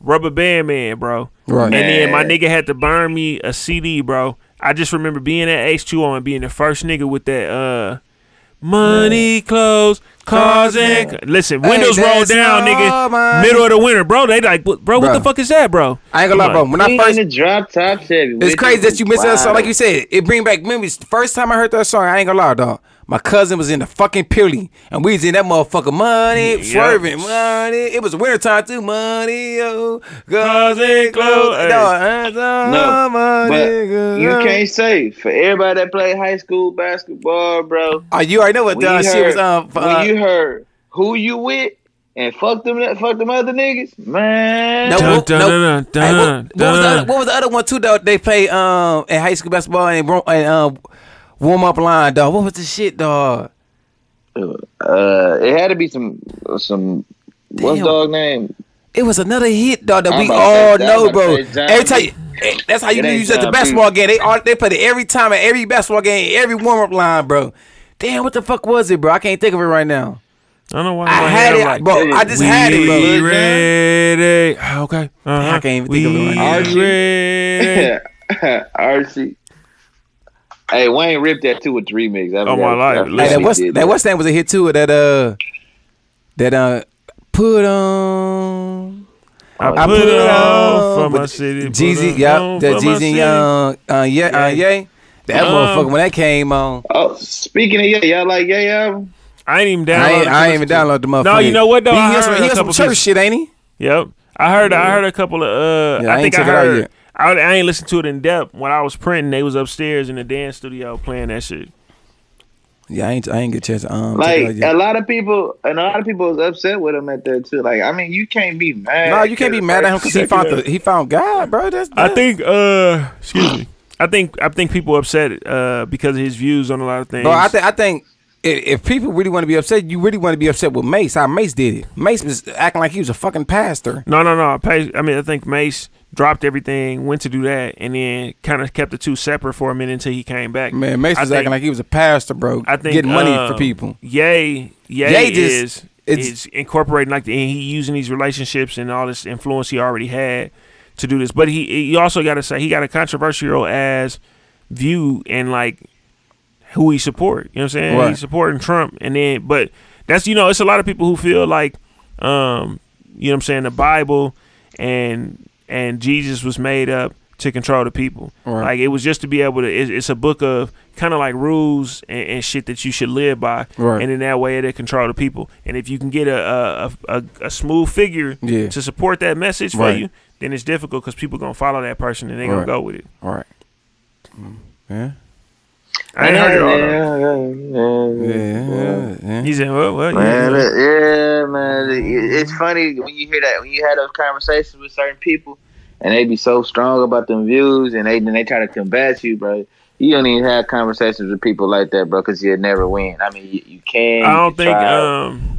Rubber Band Man, bro. Right. And then my nigga had to burn me a CD, bro. I just remember being at H2O and being the first nigga with that uh money, clothes, cars, and listen, windows rolled down, nigga. mine. Middle of the winter, bro. They like, bro, what the fuck is that, bro? I ain't gonna lie, bro. When I first the drop top Chevy. It's crazy that you missed that song. Like you said, it bring back memories. First time I heard that song, I ain't gonna lie, dog. My cousin was in the fucking Pearly, and we was in that motherfucker money, Yeah. swerving money. It was wintertime too, money, oh, Cars and clothes. Hey. No, money, but you can't say for everybody that played high school basketball, bro. Oh, you already know what When uh, shit was heard- um. when Uh, you heard who you with and fuck them, fuck them other niggas, man. no, Dun, what- dun, no, dun, dun, hey, what, what was the other, what was the other one too? Though they play um in high school basketball and, ro- and um warm up line, dog. What was the shit, dog? Uh, it had to be some some. What's dog name? It was another hit, dog, that I'm we all say- know, bro. Every time, eh, that's how you It knew you was at the John P. basketball game. They all they played it every time at every basketball game, every warm up line, bro. Damn, what the fuck was it, bro? I can't think of it right now. I don't know why I my had it, like- bro. I just had it, bro. ready. Okay. Uh-huh. I can't even think of it right now. We ready. Archie. Hey, Wayne ripped that too with the remix. I Oh, my life. Hey, Hey, that he what's did that what's name was a hit too? That uh, that uh, put on. I I put, it on for my city. Jeezy, it yeah, that Jeezy, young, uh, yeah, uh, yeah. That Um, motherfucker when that came on, Oh, speaking of yeah, y'all like yeah album? I ain't even downloaded. I ain't, I ain't even download the motherfucker. No, you know what though? He I hears some, he a hears some couple church shit, ain't he? Yep. I heard. I heard a couple of. Uh, Yeah, I I think I check it out heard. Yet. I, I ain't listened to it in depth. When I was printing, they was upstairs in the dance studio playing that shit. Yeah, I ain't, I ain't get a chance to um. Like out a lot of people, and a lot of people was upset with him at that too. Like, I mean, you can't be mad. No, you can't be mad at him because he found the he found God, bro. That's I think. Uh, excuse me. I think. I think people upset uh because of his views on a lot of things. Bro, I think I think if, if people really want to be upset, you really want to be upset with Mase. How Mase did it. Mase was acting like he was a fucking pastor. No, no, no. Pace, I mean, I think Mase dropped everything, went to do that, and then kind of kept the two separate for a minute until he came back. Man, Mase I was think- acting like he was a pastor, bro. I think getting money um, for people. Yay, yay, Ye just- is it's- incorporating like the, and he using these relationships and all this influence he already had to do this. But he he also got to say he got a controversial as view and like who he support. You know what I'm saying? Right. He's supporting Trump, and then but that's you know it's a lot of people who feel like um you know what I'm saying the Bible and and Jesus was made up to control the people. Right. Like it was just to be able to. It's, it's a book of kind of like rules and, and shit that you should live by, Right. and in that way it'll control the people. And if you can get a a, a, a, smooth figure Yeah. to support that message for you, then it's difficult because people gonna follow that person and they Right. gonna go with it. All right. Mm, Yeah. I ain't heard it all. though. yeah, Yeah. yeah. He said, "What? What? Man, Yeah. it- yeah, man. It's funny when you hear that when you have those conversations with certain people, and they be so strong about them views, and they then they try to combat you, bro. You don't even have conversations with people like that, bro, because you'll never win. I mean, you, you can. I don't think. try. Um,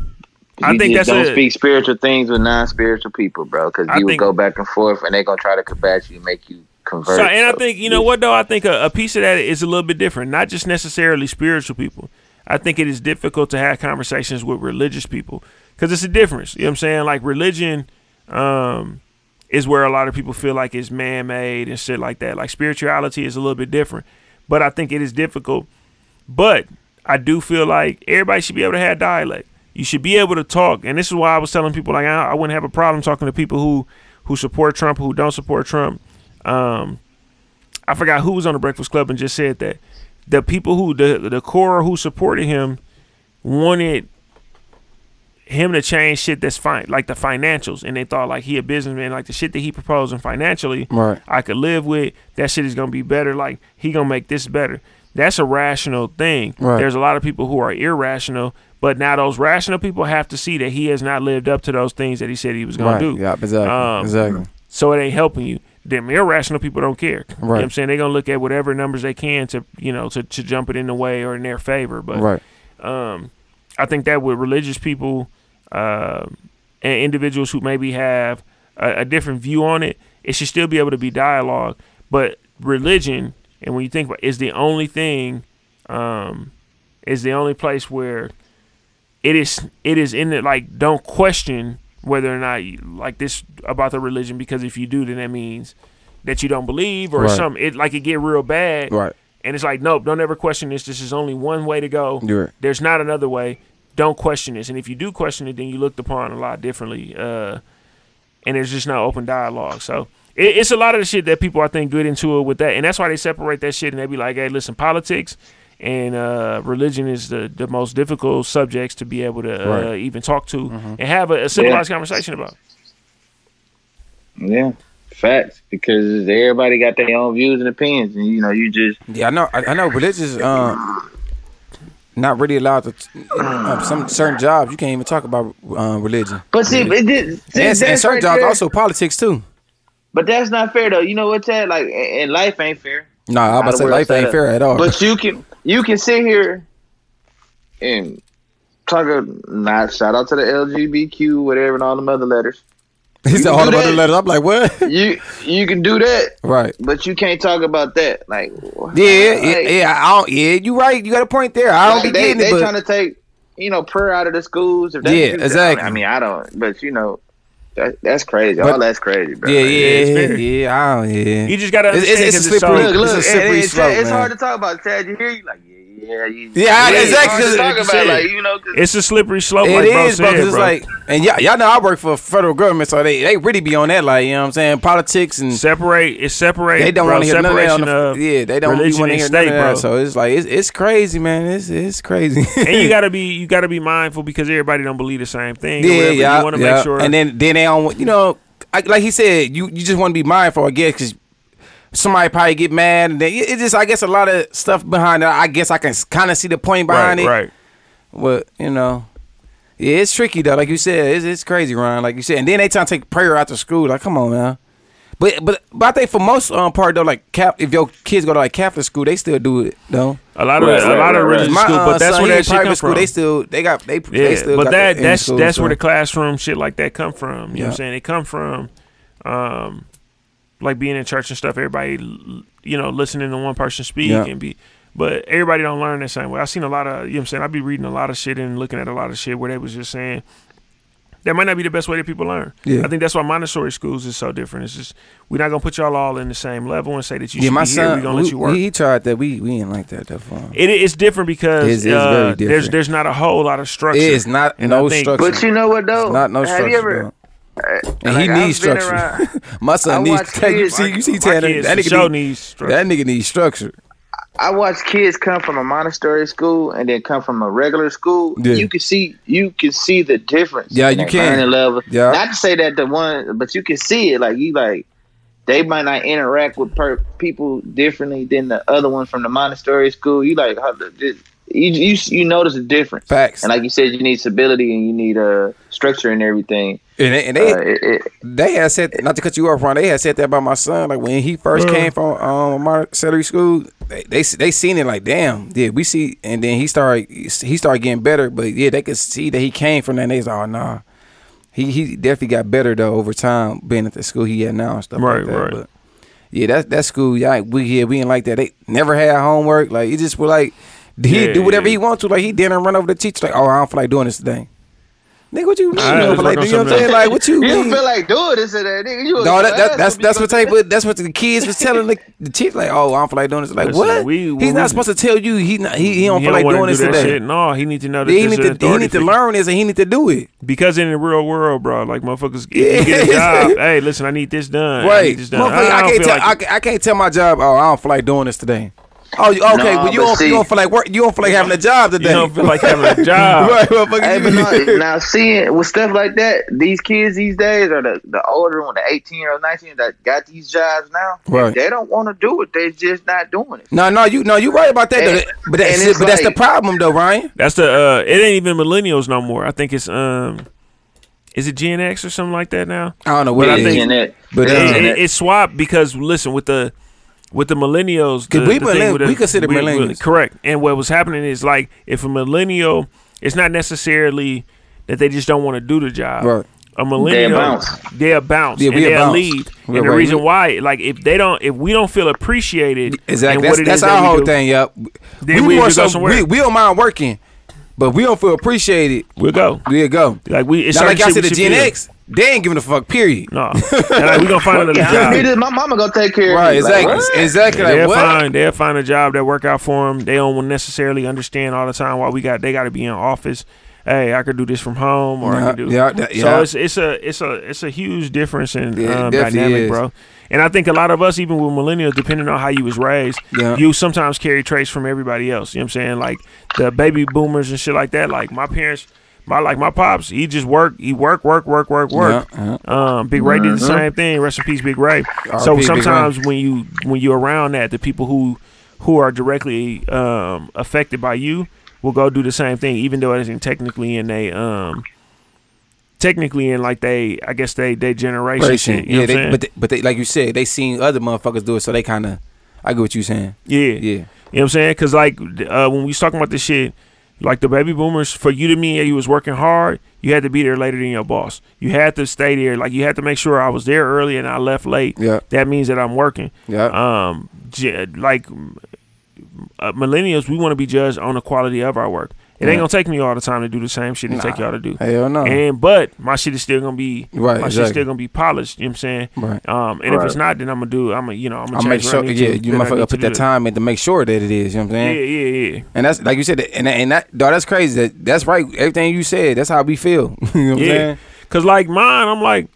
I You think just that's don't a- speak spiritual things with non-spiritual people, bro, because you would go back and forth, and they're gonna try to combat you, and make you convert. So, and I think you know what though. I think a, a piece of that is a little bit different. Not just necessarily spiritual people. I think it is difficult to have conversations with religious people because it's a difference. You know what I'm saying? Like religion um, is where a lot of people feel like it's man made and shit like that. Like spirituality is a little bit different. But I think it is difficult. But I do feel like everybody should be able to have dialect. You should be able to talk, and this is why I was telling people like I, I wouldn't have a problem talking to people who who support Trump, who don't support Trump. Um, I forgot who was on the Breakfast Club and just said that the people who the the core who supported him wanted him to change shit that's fine, like the financials, and they thought like he a businessman, like the shit that he proposing financially, Right. I could live with. That shit is gonna be better. Like he gonna make this better. That's a rational thing. Right. There's a lot of people who are irrational, but now those rational people have to see that he has not lived up to those things that he said he was gonna Right. do. Yeah. Exactly. Um, exactly. So it ain't helping you. Them irrational people don't care. You know what I'm saying? They're gonna look at whatever numbers they can to you know to, to jump it in the way or in their favor. But Right. um, I think that with religious people uh, and individuals who maybe have a, a different view on it, it should still be able to be dialogue. But religion and when you think about, it, is the only thing, um, is the only place where it is it is in it like don't question whether or not you like this about the religion because if you do then that means that you don't believe or Right. something. It like it get real bad. Right. and it's like nope don't ever question this. This is only one way to go. Right. there's not another way. Don't question this. And if you do question it then you looked upon a lot differently uh and there's just no open dialogue. So it, it's a lot of the shit that people i think good into it with that. And that's why they separate that shit and they be like hey listen politics and uh, religion is the, the most difficult subjects to be able to uh, Right. even talk to and have a, a civilized conversation about. Yeah, facts. Because everybody got their own views and opinions, and you know, you just Yeah, I know. I, I know. Religious, um, not really allowed to. Uh, some certain jobs you can't even talk about uh, religion. But see, it did, see and, and certain right jobs there. also politics too. But that's not fair though. You know what, Chad? Like, and life ain't fair. No, I'm about to say How the world life ain't fair at all. But you can you can sit here and talk a not shout out to the LGBTQ whatever and all the other letters. he said all the other letters. I'm like, what? You you can do that, right. but you can't talk about that. Like Yeah, yeah, like, yeah. I don't, yeah, you right. You got a point there. I don't like, be they getting they it, but trying to take you know prayer out of the schools. Yeah, exactly. I mean, I don't, but you know. That, that's crazy. But- All that's crazy, bro. yeah, Like, yeah, it's yeah, fair. yeah. I don't, yeah. You just gotta It's- understand it's- it's 'cause a slippery- Look, look, It's a and slippery it's, slope, it's man. hard to talk about. Chad, you hear you like, yeah, yeah, you, Yeah, it's exactly, hard to 'cause talk about, said, like you know, 'cause- It's a slippery slope, It like bro is, bro. it's like, and y'all, y'all know I work for federal government, so they, they really be on that, like, you know what I'm saying? Politics and separate. It's separate. they don't want to hear none of that. On the, of yeah, they don't want to and hear state, none of that. bro. So it's like it's, it's crazy, man. It's it's crazy. and you gotta be you gotta be mindful because everybody don't believe the same thing. yeah, yeah, You want to yeah. make sure. And then then they don't, you know, I, like he said, you you just want to be mindful, I guess, because somebody probably get mad, and then it it just I guess a lot of stuff behind that. I guess I can kind of see the point behind right, it. right. But you know, yeah, it's tricky though. Like you said, it's, it's crazy, Ron. Like you said, and then they trying to take prayer out to school. Like, come on, man. But but but I think for most um, part though, like cap, if your kids go to like Catholic school, they still do it though. A lot of Right, a right, lot of right, right. religious My school, uh, but that's son, where he that shit private come school, from. They still they got they yeah, they still but got that that's school, that's where the classroom shit like that come from. You know what I'm saying? They come from, um, like being in church and stuff. Everybody, you know, listening to one person speak Yeah. and be. But everybody don't learn the same way. I've seen a lot of, you know what I'm saying? I'd be reading a lot of shit and looking at a lot of shit where they was just saying that might not be the best way that people learn. Yeah. I think that's why Montessori schools is so different. It's just we're not gonna put y'all all in the same level and say that you yeah, should my be here. We're gonna we, let you work. he tried that. We we didn't like that that far. It is different because It's- it's uh, very there's different. there's not a whole lot of structure. It is not And no think- structure. but you know what though? It's not no Have structure. you ever? Bro. And And he like, needs structure. around- my I son needs. watch Hey, you see, you see, Tanner, that nigga sure need, needs structure. that nigga needs structure. I watch kids come from a Montessori school and then come from a regular school. Yeah. You can see you can see the difference. Yeah, you can. learning level. Yeah. Not to say that the one, but you can see it. Like you like they might not interact with per- people differently than the other one from the Montessori school. You like how the, this, you, you you notice the difference. Facts. And like you said, you need stability and you need uh, structure and everything. And they, and they, Uh, it, it, they had said not to cut you off, Ron. They had said that about my son. Like when he first came from um Montessori school, they, they they seen it like damn, yeah, we see. And then he started he started getting better, but yeah, they could see that he came from that. And they was like, oh nah, he he definitely got better though over time being at the school he at now and stuff Right, like that. right. But yeah, that that school, yeah, we yeah we didn't like that. They never had homework. Like he just was like he Yeah, do whatever yeah. he want to. Like he didn't run over the teacher. Like oh, I don't feel like doing this today. Nigga, what you mean? I You don't feel like, work on you know what I'm saying? Like, what you you mean? don't feel like doing this and that, nigga. You No, that, that, that's that's what they. type of that's what the kids was telling the, the chief like, oh, I don't feel like doing this. Like, Listen, what? we- He's we- not supposed to tell you he not, he, he don't He feel like wanna doing do this that today. Shit. No, he need to know that He need to he need to learn this and he need to do it. because in the real world, bro, like motherfuckers, Yeah. you get a job, hey, listen, I need this done. I Right? need this done. Motherfucker, I, can't tell like I, I can't tell my job. Oh, I don't feel like doing this today. Oh, you- okay. No, well, you but don't see- you don't feel like work. You don't feel like having a job today. you don't feel like having a job. right, motherfucker. Hey, but no, now seeing with stuff like that, these kids these days are the, the older one, the eighteen or nineteen that got these jobs now. Right. They don't want to do it. They're just not doing it. no, no, you no, you right about that. And- though. but that's and it's but that's the problem though, Ryan. That's the. uh It ain't even millennials no more. I think it's um, is it Gen X or something like that now? I don't know But what I it think- is. And that, But, yeah, uh, it, it, it's swapped because listen with the with the millennials, the- we the millenn- with the- we consider millennials. correct. And what was happening is like if a millennial, it's not necessarily that they just don't want to do the job. Right. a millennial, bounce. they'll bounce Yeah, and we'll they'll bounce. leave. We're and the reason why, like, if they don't, if we don't feel appreciated, Exactly. in what That's, it that's is that our we whole do, thing, yup. Then We we more just so we, we don't mind working, but we don't feel appreciated. We'll go. We'll go. Like we, it's Not like certain y'all shit said the should Gen feel. X, they ain't giving a fuck. Period. No, and like, we gonna find another Yeah, job. My mama gonna take care Right. of me. Like, Exactly. what? exactly. Like they'll what? find they'll find a job that work out for them. They don't necessarily understand all the time why we got they got to be in office. Hey, I could do this from home, or I Yeah, can do. yeah, that- So it's it's a it's a it's a huge difference in Yeah, um, dynamic, is. bro. And I think a lot of us, even with millennials, depending on how you was raised, Yeah. you sometimes carry traits from everybody else. You know what I'm saying? Like the baby boomers and shit like that. Like my parents, my like my pops, he just work, he work, work, work, work, work. Yeah, Um, Big Ray did the same thing. Rest in peace, Big Ray. so sometimes when you when you're around that, the people who who are directly um, affected by you will go do the same thing, even though it isn't technically in they um technically in like they I guess they they generation shit. You know yeah, they, but they, but they, like you said, they seen other motherfuckers do it, so they kind of. I get what you saying. yeah, Yeah. You know what I'm saying? Because like uh, when we was talking about this shit, like the baby boomers, for you to me, you was working hard. You had to be there later than your boss. You had to stay there. Like you had to make sure I was there early and I left late. Yeah. That means that I'm working. Yeah. Um, like uh, millennials, we want to be judged on the quality of our work. It ain't gonna take me all the time to do the same shit it take y'all to do. Hell no. And but my shit is still gonna be Right, My shit's still gonna be polished. You know what I'm saying? Right. Um, and if it's not, then I'm gonna do. I'm gonna you know I'm gonna I change make sure, yeah, to, you then I need motherfucker put that time in to make sure that it is. You know what I'm saying? yeah, yeah. yeah. And that's like you said, and and that dog, that's crazy. That that's right. Everything you said, that's how we feel. you know what I'm Yeah, saying? cause like mine, I'm like,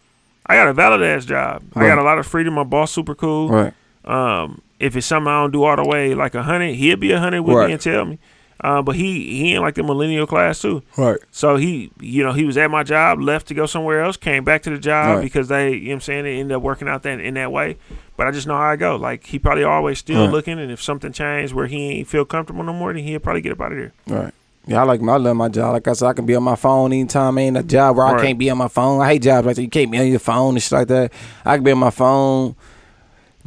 I got a valid ass job. I got a lot of freedom. My boss super cool. Right. Um, if it's something I don't do all the way, like a hundred, he'll be a hundred with Right. me and tell me. Uh, but he he ain't like the millennial class too. Right. So he, you know, he was at my job, left to go somewhere else, came back to the job Right. because they, you know what I'm saying, it ended up working out that in that way. But I just know how I go. Like he probably always still Right. looking, and if something changed where he ain't feel comfortable no more, then he'll probably get up out of there. Right. Yeah, I like my I love my job. Like I said, I can be on my phone anytime. Ain't a job where I Right. can't be on my phone. I hate jobs like that. You can't be on your phone and shit like that. I can be on my phone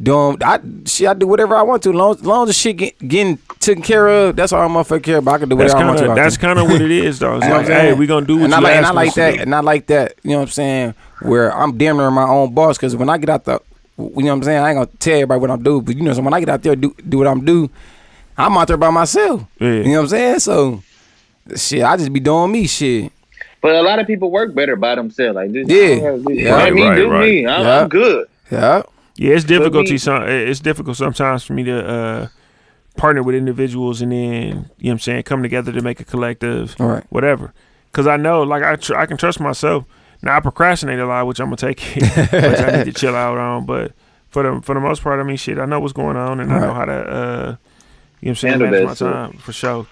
doing I shit. I do whatever I want to. Long, long as the shit get, getting taken care of. That's all I'm motherfucker care about. I can do That's whatever I want kind to. of that's kind of what it is, though. It's You know like, what I'm hey, saying? we gonna do what and you I like, and I like that, do. and I like that. You know what I'm saying? Where I'm damn near my own boss. Because when I get out the, you know what I'm saying? I ain't gonna tell everybody what I'm doing, but you know, so when I get out there do do what I'm do, I'm out there by myself. Yeah. You know what I'm saying? So, shit, I just be doing me shit. But a lot of people work better by themselves. Like this, Yeah. I don't have to Yeah. let me Right, do right. me. I'm, Yeah. I'm good. Yeah. Yeah, it's difficulty. me- Some it's difficult sometimes for me to uh, partner with individuals and then you know what I'm saying come together to make a collective, All right. whatever. Because I know, like I tr- I can trust myself. Now I procrastinate a lot, which I'm gonna take, it, which I need to chill out on. But for the for the most part, I mean, shit, I know what's going on and I know Right. how to, uh, you know what I'm saying, Handle manage my shit. time for sure.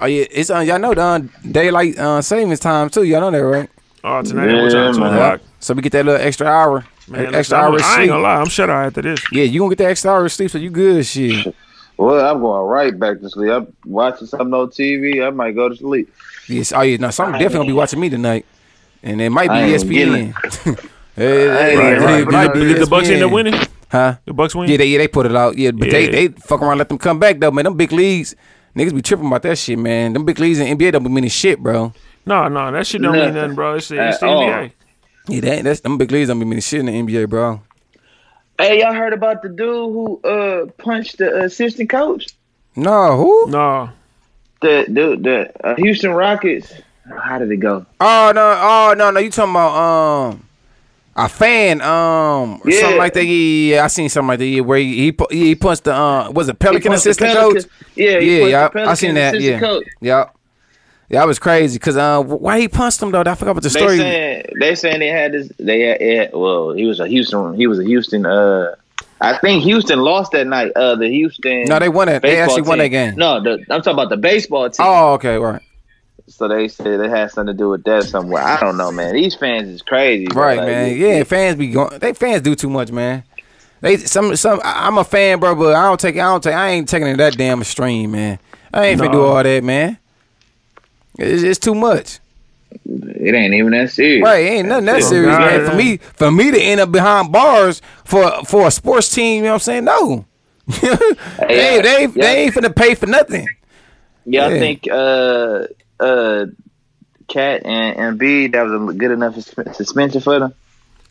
Oh yeah, it's uh, y'all know the uh, daylight uh, savings time too. Y'all know that, right? Oh, tonight, what Yeah, time? Two man. o'clock. So we get that little extra hour, Man, extra I'm- hour of I ain't gonna lie, I'm shut eye after this. Yeah, you gonna get the extra hour of sleep, so you good shit. Well, I'm going right back to sleep. I'm watching something on TV. I might go to sleep. Yes, oh yeah, no, some definitely gonna be watching me tonight, and it might be I ain't getting ESPN. Hey, I ain't hey, getting hey, it. it might be Did the Bucks end up ESPN. winning? Huh? The Bucks win. Yeah, they yeah they put it out. Yeah, but they Yeah. they fuck around, let them come back though, man. Them big leagues, niggas be tripping about that shit, man. Them big leagues in NBA don't mean meaning shit, bro. No, no, that shit don't mean Nothing. nothing, bro. It's, the- it's the all. NBA. Yeah, that, that's them big leagues don't be meaning shit in the NBA, bro. Hey, y'all heard about the dude who uh punched the assistant coach? No, who? No, The the the uh, Houston Rockets. How did it go? Oh no, oh no, no. You talking about um a fan, um, or Yeah. something like that? Yeah, yeah, yeah, I seen something like that. Yeah, where he he, he punched the uh, was it Pelican He punched the assistant Pelican- coach? Yeah, yeah, yeah. I- I seen that. Yeah, coach. yeah, yeah. That was crazy because uh, why he punched him though? I forgot what the They story. saying they saying they had this. They had, it- well, he was a Houston. He was a Houston. Uh, I think Houston lost that night. Uh, the Houston. No, they won it. They actually won that game. No, the, I'm talking about the baseball team. Oh, okay, right, So they said it had something to do with that somewhere. I don't know, man. These fans is crazy. right, Like, man. it- Yeah, fans be going. They fans do too much, man. They some some. I- I'm a fan, bro, but I don't take. I don't take. I ain't taking it that damn extreme, man. I ain't finna do all that, man. It's, it's too much. It ain't even that serious. Right, ain't nothing that serious, Nah, man. nah. For me, for me to end up behind bars for for a sports team, you know what I'm saying? No, they, Yeah. they, Yeah. they ain't finna pay for nothing. Yeah, I think uh uh KAT and and B that was a good enough suspension for them.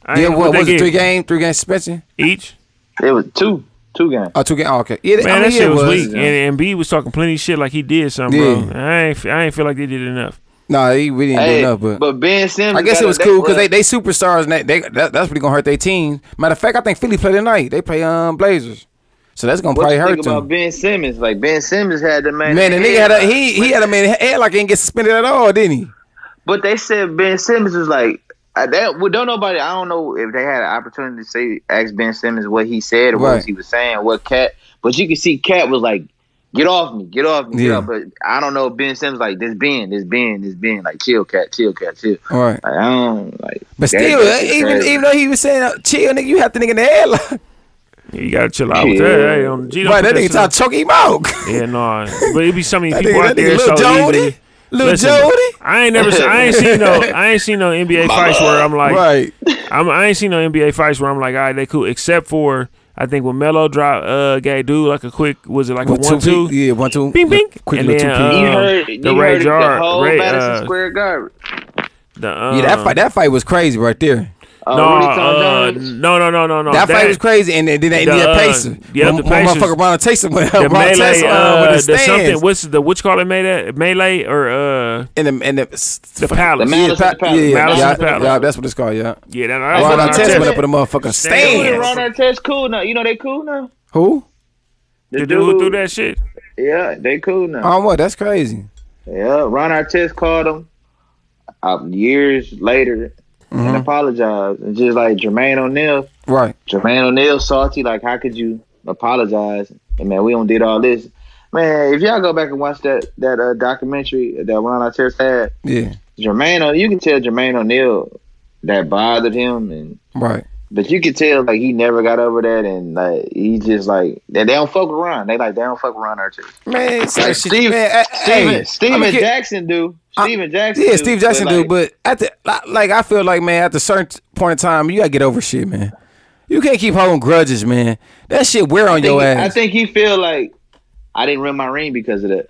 I Yeah, ain't- what was it? get? Three game, three game suspension. each. It was two, two games. Oh, two game. Oh, okay. Yeah, Man, I mean, that shit it was, was. weak. And, and B was talking plenty of shit like he did something, Yeah. bro. I ain't, I ain't feel like they did enough. Nah, he we didn't Hey, do enough, but. but Ben Simmons. I guess it was cool because they, they superstars and they, they that, that's really gonna hurt their team. Matter of fact, I think Philly play tonight. They play um Blazers, so that's gonna What probably you hurt think about them. Ben Simmons? Like Ben Simmons had the man. Man, the nigga had a he he had a man head like he didn't get suspended at all, didn't he? But they said Ben Simmons was like that. Well, don't nobody. I don't know if they had an opportunity to say ask Ben Simmons what he said or Right. what he was saying. What KAT? But you can see KAT was like, "Get off me, get off me." Get Yeah. off. But I don't know if Ben Simmons like this. Ben, this Ben, this Ben. Like chill, KAT, chill, KAT, chill. All right, Like I don't like. but that- still, that's even crazy. even though he was saying uh, chill, nigga, you have to nigga in the head Yeah, you gotta chill out with that. Hey, on, G, don't right? That nigga shit trying on- to choke him out. Yeah, no. But it be so many That people nigga, out that there nigga, so little Jody, easily. Little Listen, Jody. I ain't never, seen, I ain't seen no, I ain't seen no NBA fights where I'm like, right. I'm, I ain't seen no NBA fights where I'm like, all right, they cool, except for I think when Melo dropped, uh, gave dude like a quick, was it like What, a one two? peak? Yeah, one two. Bing, bing. Quick And little then, two peak. uh, you heard, the you Ray heard Jar- the whole Ray, Madison uh, Square Garden. The, um, yeah, that fight that fight was crazy right there. Uh, No, uh, no, no, no, no, no. that, fight was crazy, and then, then they the, ended up uh, Pacer. yeah, the when Pacers- motherfucker Ron Taysom went The Ron melee, Taysom, uh, uh, with the the something. stands. What's the what you call it? Melee, melee or uh, in the in the, the palace. The yeah, Madison Palace. yeah, yeah, Madison yeah, Palace. yeah, that's what it's called. Yeah, Yeah, that, Ron that's what Artest went up with a motherfucking Dude, stand. Ron Artest cool now. You know they cool now. Who? The dude who threw that shit. Yeah, they cool now. On what? That's crazy. Yeah, Ron Artest called him uh, years later Mm-hmm. and apologized. And just like Jermaine O'Neal, Right. Jermaine O'Neal salty. Like, how could you apologize? And man, we don't did all this. Man, if y'all go back and watch that that uh, documentary that Ron Artest had, Yeah. Jermaine, you can tell Jermaine O'Neal that bothered him, and Right. but you can tell like he never got over that, and like he just like they, they don't fuck with Ron. They like they don't fuck with Ron Artest. Man, it's like Steve, man, Steven, hey, Stephen Jackson do. I- Stephen Jackson. Yeah, Steve Jackson but, do, but at the like- like I feel like man, at a certain point in time, you gotta get over shit, man. You can't keep holding grudges, man. That shit wear on think, your ass. I think he feel like I didn't win my ring because of that.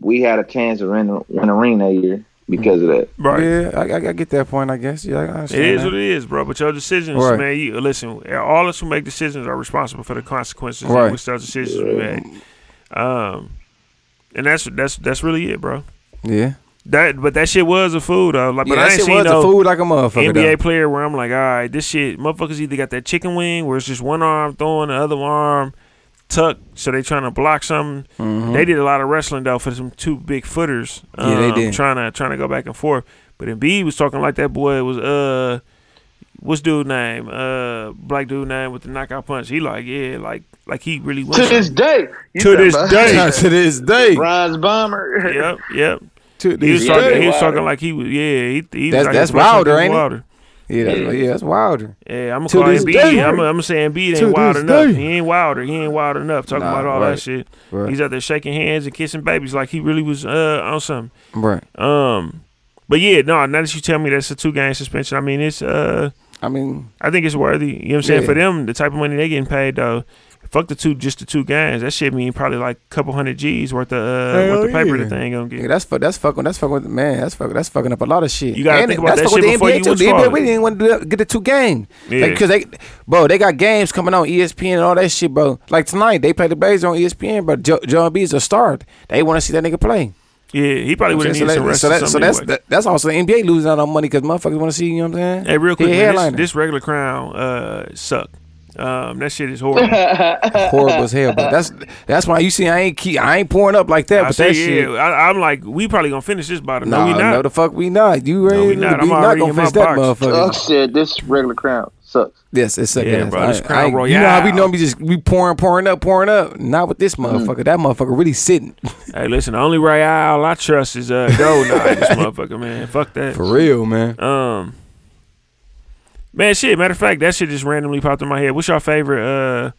We had a chance to win, win a ring that year because of that. Right. Yeah, I, I, I get that point. I guess. Yeah, I It understand is that. what it is, bro. But your decisions, Right. man. You listen. All us who make decisions are responsible for the consequences Right. of which those decisions we make. Um, and that's that's that's really it, bro. Yeah. That but that shit was a food though. Like, yeah but that I ain't shit seen was no a food like a motherfucker. NBA though. player where I'm like, all right, this shit, motherfuckers either got that chicken wing where it's just one arm throwing the other arm tucked, so they trying to block something. They did a lot of wrestling though for some two big footers. Mm-hmm. Yeah, they um, did. Trying to trying to go back and forth. But Embiid was talking like that boy was uh. What's dude name? Uh, black dude name with the knockout punch. He like, yeah, like, like he really went. To this something. day. You To this day. to this day. Bronze Bomber. Yep, yep. To He was talking. He was talking like he was. Yeah, he. he That's- was like that's he was like Wilder, ain't it? Wilder. Yeah, that's, yeah, that's wilder. Yeah, I'm gonna call this Embiid. day. I'm, I'm gonna say Embiid ain't wild this enough. day. He ain't wilder. He ain't wild enough. Talking Nah, about all right. that shit. Right. He's out there shaking hands and kissing babies like he really was uh on something. Right. Um, but yeah, no. Now that you tell me that's a two game suspension, I mean it's uh, I mean, I think it's worthy. You know what I'm saying? Yeah. For them, the type of money they getting paid though. Fuck the two, just the two games. That shit mean probably like a couple hundred G's worth of uh, worth of paper yeah. the thing gonna get. yeah, that's fu- that's fucking that's fucking man. That's fucking that's fucking up a lot of shit. You gotta And think about that's that shit before the you NBA too. The NBA forward. really didn't want to do that, get the two games. Yeah. because they, bro, they got games coming on ESPN and all that shit, bro. Like tonight, they play the Blazers on ESPN, but Joe, Joe Embiid's a star. They want to see that nigga play. Yeah, he probably would have so needed some rest. so, or that, so that's anyway. that, that's also the NBA losing out on money because motherfuckers want to see. You know what I'm saying? Hey, real quick, man, this, this regular crown uh suck. Um, that shit is horrible. horrible as hell. But that's that's why you see I ain't keep, I ain't pouring up like that. I but say, that shit. yeah, I, I'm like, we probably gonna finish this bottle. No, we not. no, the fuck we not. You No, ain't. we not. We I'm not gonna finish that box. motherfucker. Oh shit, this regular crown sucks. Yes, it's a Yeah, yes. bro, this I- Crown I- You know how we Royal. normally just we pouring, pouring up, pouring up. Not with this motherfucker. That motherfucker really sitting Hey, listen, the only Royal I trust is uh gold now. This motherfucker, man. Fuck that. for real, man. Um, man, shit. Matter of fact, that shit just randomly popped in my head. What's your favorite uh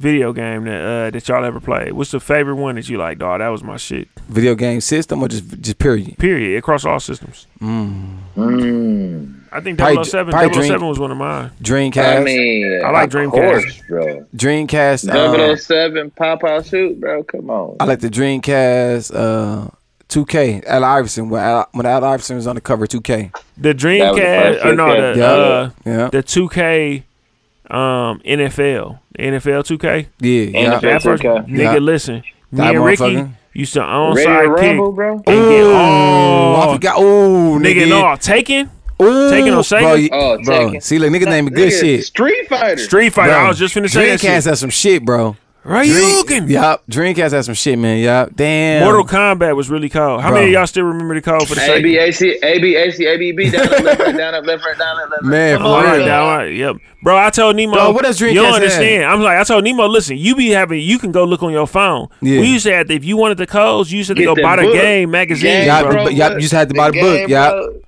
video game that uh that y'all ever played? What's the favorite one that you like, dog? That was my shit. Video game system or just just period. Period. Across all systems. Mm. I think Probably- 007, probably 007 Dream- was one of mine. Dreamcast, I mean, I like Dreamcast. course, bro. Dreamcast. um, 007 Pop Out Shoot, bro. Come on. I like the Dreamcast. Uh, 2K. Al Iverson when Al, when Al Iverson was on the cover 2K. The That the Dreamcast or no the Yeah. uh, Yeah. the 2K um NFL NFL 2K. Yeah. Yeah. NFL That first 2K. nigga, Yeah. listen. Me That and Ricky motherfucker. used to own Ready to sidekick rumble, bro? and get Ooh, I forgot. Ooh, nigga nigga. no taken Ooh, Taking on Sega? Bro, you- Oh, bro. Taken. See, look, niggas naming good Nigga, shit. Street Fighter. Street Fighter. Bro, I was just finna say that Dreamcast shit. has some shit, bro. Ryuken. Yup. Dreamcast has some shit, man. Yup. Damn. Mortal Kombat was really cold. How Bro. many of y'all still remember the code for the A B Sega? A C A B A C A B B down up left right down up left right down up left right. Man, Come for on, All right, real. down right, yep, bro. I told Nemo. Bro, what does You Dreamcast don't have? understand. I'm like, I told Nemo, listen, you be having, you can go look on your phone. Yeah. We used to have, to, if you wanted the codes, you used to Get go buy the book. game magazine, Game, Y'all bro. bro. Yup, you just had to buy the book, game, yup. bro.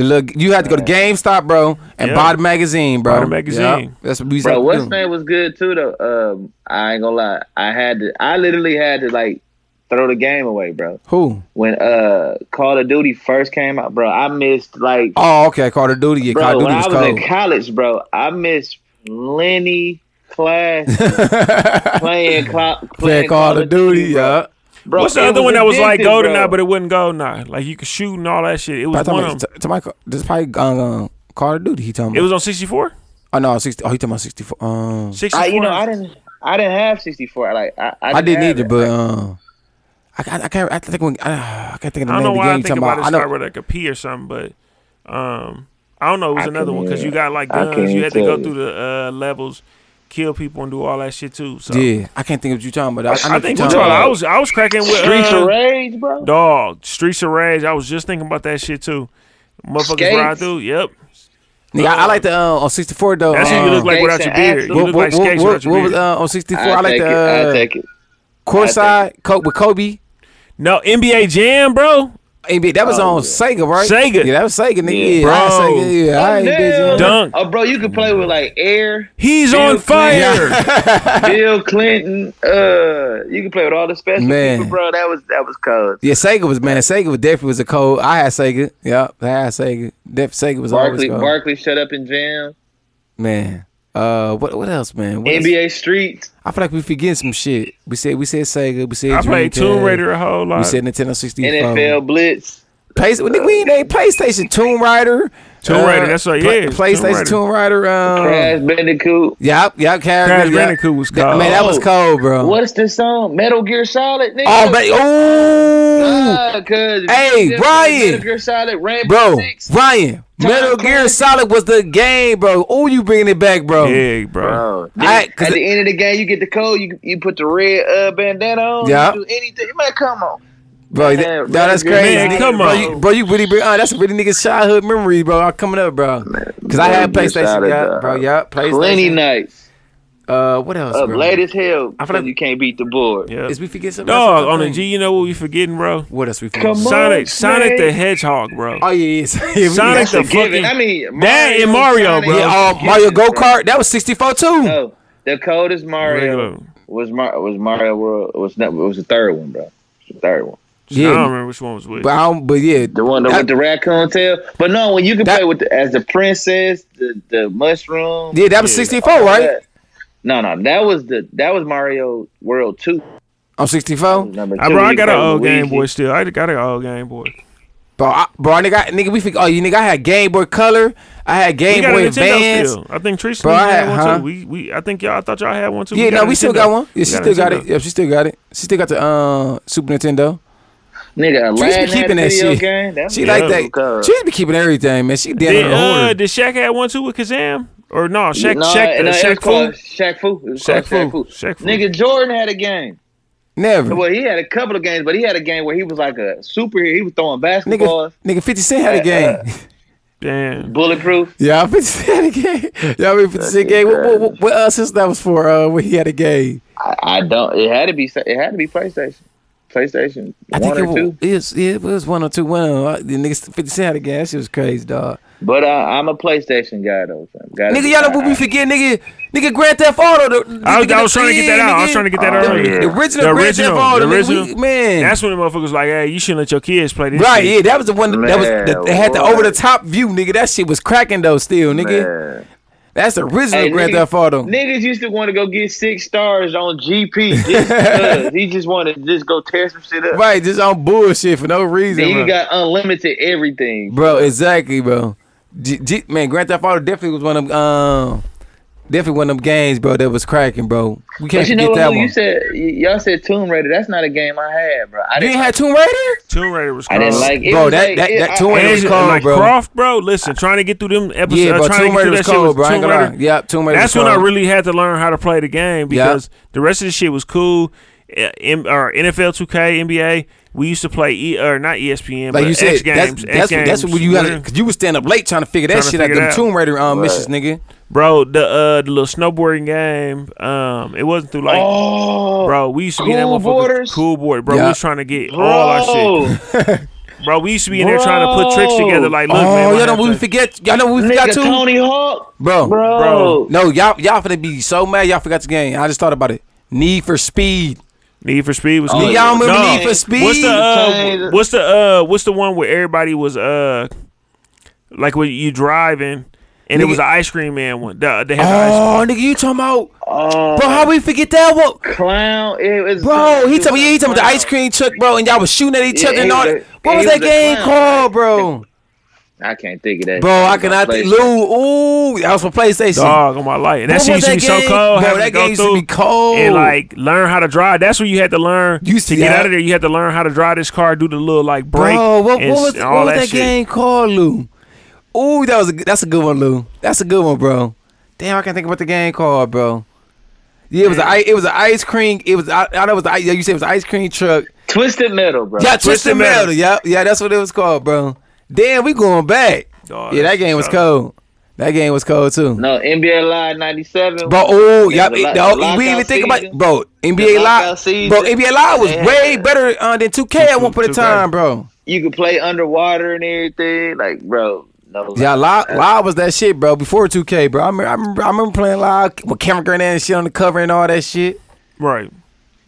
The look, you had to go to GameStop, bro, and Yeah. buy the magazine, bro. Buy the magazine. Yup. That's what we used Bro, to what's name was good too though. Um, I ain't gonna lie. I had to. I literally had to like throw the game away, bro. Who? When uh Call of Duty first came out, bro, I missed like Oh, okay. Call of Duty. Yeah, bro. Call of When Duty I was was cold. in college, bro, I missed plenty class playing, cl- playing Playing Call of Duty, bro. yeah. Bro, What's the other one that was like addictive, golden bro. eye, but it wasn't GoldenEye? Like you could shoot and all that shit. It was Probably one talking of them. about, to my, this is probably uh, Call of Duty. He told me It was on 64? oh no, sixty. Oh, he talking about sixty four. Um, 64. I, you know, I didn't. I didn't have sixty four. Like I, I, I didn't have either, it. but um, I, I, I can't. I think when I, I can't think of the I don't name know of the why game I you think talking about about. it I start know. with like a P or something, but um, I don't know. It was I another one because you got like guns. You had to go you. through the uh, levels, kill people, and do all that shit too. So Yeah, I can't think of what you talking about. I, I, know think what what you y'all, talking I about. was I was cracking with Streets uh, of Rage, bro. dog Streets of Rage. I was just thinking about that shit too. Motherfuckers Skates. ride through. Yep, Nigga, I, I like the uh, on sixty four though. that's uh, what you look like without your beard. axles. You What, look what, like what, skates what, without your what was beard. uh, on sixty four? I, I like take the it. I uh, take it. courtside Co- with Kobe. No NBA Jam, bro. NBA, that was Oh, on Sega, right? Sega. Yeah, that was Sega, nigga. Yeah. Yeah, Bro. I Sega. Yeah, I ain't damn. bitch. Dunk. Oh, bro, you can play with like Air, He's Bill on fire. Bill Clinton. Uh, you can play with all the special Man. people, bro. That was that was cold. Yeah, Sega was man. Sega was definitely was a code. I had Sega. Yep, I had Sega. Def Sega was always Barkley, cold. Barkley, shut up and jam. man. Uh, what what else, man? What else? NBA Street. I feel like we forgetting some shit. We said we said Sega. We said I played Dreamcast. Tomb Raider a whole lot. We said Nintendo sixty four. NFL Blitz. Play, nigga, we ain't PlayStation. Tomb Raider. Tomb Raider, that's right, Play- yeah, Tomb PlayStation Raider. Tomb Raider. Um, Crash Bandicoot. Yep, yep. Crash, Crash yep. Bandicoot was That- cold. Man, that was Oh. cold, bro. What's the song? Metal Gear Solid, nigga. Oh, man. Ooh. Ah, cause Hey, Ryan. Metal Gear Solid, Rainbow Bro, Six. Ryan, Metal Gear Solid was the game, bro. Oh, you bringing it back, bro. Yeah, bro. Bro, I- at the end of the game, you get the code. You you put the red uh, bandana on. Yeah. You do anything. Man, come on. Bro, Man, that, no, that's crazy. Man, come bro, on. you, bro, you really bring, uh, that's a really nigga's childhood memory, bro. I'm Coming up, bro. Because I had PlayStation, yeah, dog. bro, yeah, PlayStation. Plenty nights. Uh, what else, Up bro? late as hell. I I feel like- you can't beat the board. Yeah. Is we forget something? Dog, else? on the G, you know what we forgetting, bro? What else we forget? Come on. Sonic, Sonic the Hedgehog, bro. Oh yeah, yeah. yeah Sonic the a given. fucking I mean, That and Mario, Sonic, bro. yeah, uh, Mario Go. Kart. That was sixty four too. No, the coldest Mario Regular. was Mar- was Mario World. Was not, it was the third one, bro. The third one. I don't remember which one was which. but I don't, but yeah, The one that, That- with the raccoon tail. But no, when you can That- play with the, as the princess, the the mushroom. yeah, that was Yeah. sixty four, right? that. No, no, that was the that was Mario World Two. On sixty four. Number two. I, bro, I got an with old Game Boy still. I got an old Game Boy. Bro, I, bro, nigga, I- nigga, we forget. Oh, you nigga, I had Game Boy Color. I had Game got Boy a Nintendo Advance. still. I think Tristan Bro, I had, had- one huh? too. We, we, I think y'all. I thought y'all had one too. Yeah, got no, a we still got one. Yeah, she got a still got it. Nintendo. Yeah, she still got it. She still got the uh, Super Nintendo. Nigga, She used to Aladdin be keeping had a that video shit. game. That She like that. cool. She used to be keeping everything, man. She down Did, in the uh, order. did Shaq have one too with Kazam? Or no, Shaq, no, Shaq, no, uh, it Shaq Fu? Shaq Fu. Shaq Fu. Shaq Fu. Shaq Fu. Nigga, Jordan had a game. Never. Well, he had a couple of games, but he had a game where he was like a superhero. He was throwing basketballs, Nigga, nigga, 50 Cent had a game. Damn. bulletproof. yeah, 50 Cent had a game. Yeah, I mean, 50 Cent game. What, what, what, what uh, since that was for uh, when he had a game? I, I don't. It had to be. It had to be PlayStation. PlayStation I one think or it two. was, it was, yeah, it was one or two. One of them. The niggas 50 Cent had a game. That shit was crazy, dog. But uh, I'm a PlayStation guy though. Son. Gotta Nigga, be- y'all know what we I- forget, nigga. Nigga, Grand Theft Auto. The, I was- nigga, I was trying to get that out. I was trying to get that out earlier. yeah. The original The Grand Theft Auto, the nigga, we- original. man. That's when the motherfuckers was like, hey, you shouldn't let your kids play this Right, shit. yeah, that was the one that was Man, that they had the over the top view, nigga. That shit was cracking though, still, nigga. Man. That's the original Hey, Grand Theft Auto. Niggas used to want to go get six stars on GP just because he just wanted to just go tear some shit up. Right, just on bullshit for no reason, Then you got unlimited everything. Bro, exactly, bro. G- G- man, Grand Theft Auto definitely was one of them. Um, definitely one of them games, bro. That was cracking, bro. We can't But you forget know what? that Lou, one. You said y'all said Tomb Raider. That's not a game I had, bro. I you didn't. ain't had Tomb Raider, Tomb Raider was I didn't like it. bro. was That like- that, it- that I- Tomb Raider was And, cold, like bro. Croft, bro. Listen, trying to get through them episodes. yeah, uh, bro. trying to Tomb get Raider through was cold, was bro. Tomb Raider. lie. Yep, Tomb Raider. That's was when I really had to learn how to play the game because the rest of the shit was cool. Uh, M- or NFL 2K, NBA. We used to play e- or not ESPN, Like but you said, X that's Games. that's, X what- that's Games, what you got because you was staying up late trying to figure that Trying to shit out. figure Them it out. Tomb Raider um, missions, nigga. bro. The uh, the little snowboarding game. Um, it wasn't through like, Oh, bro. We used to be in that Cool motherfucker. Borders? Cool board, bro. Yeah. We was trying to get all our shit, bro. bro. We used to be in there trying to put tricks together. Like, look, oh, man, y'all know we forget? Y'all know we forgot Nigga, too, Tony Hawk, bro. bro. Bro. No, y'all y'all finna be so mad. Y'all forgot the game. I just thought about it. Need for Speed. Need for Speed was Oh, good. y'all remember No. Need for Speed? What's the uh, what's the uh what's the one where everybody was uh like when you driving and it was an ice cream man one. The, they had the ice Oh, nigga, you talking about? Oh, Bro, how we forget that one? clown. It was Bro, he told me, yeah, he told me the ice cream truck, bro, and y'all was shooting at each Yeah, other and all that. a- What was was that game clown. called, bro? I can't think of that. Bro, I cannot think. Lou, ooh, that was for PlayStation. dog on my life. And that What shit was used to be that so game? cold. Bro, having that to game used to be cold. And like learn how to drive. That's where you had to learn You to get that? out of there. You had to learn how to drive this car, do the little like brake. Bro, what, and what was, s- what was that, that, game called, Lou? Ooh, that was a, good- that's a good one, Lou. That's a good one, bro. Damn, I can't think of what the game called, bro. Yeah, it was a, i- it was an ice cream. It was I, I know it was the, yeah, you said it was an ice cream truck. Twisted Metal, bro. Yeah, Twisted Twisted Metal. Metal. Yeah, yeah, that's what it was called, bro. Damn, we going back. Dog, yeah, that game was cold. That game was cold too. No, NBA Live '97. Bro, oh, y'all, the lock- no, the we even think about bro. NBA Live, season. bro. NBA Live was Yeah. way better uh, than 2K at one point in time, bro. You could play underwater and everything. Like, bro, no. Yeah, live, live was that shit, bro. Before 2K, bro. I remember, I remember, I remember playing live with Kevin Garnett and shit on the cover and all that shit. Right.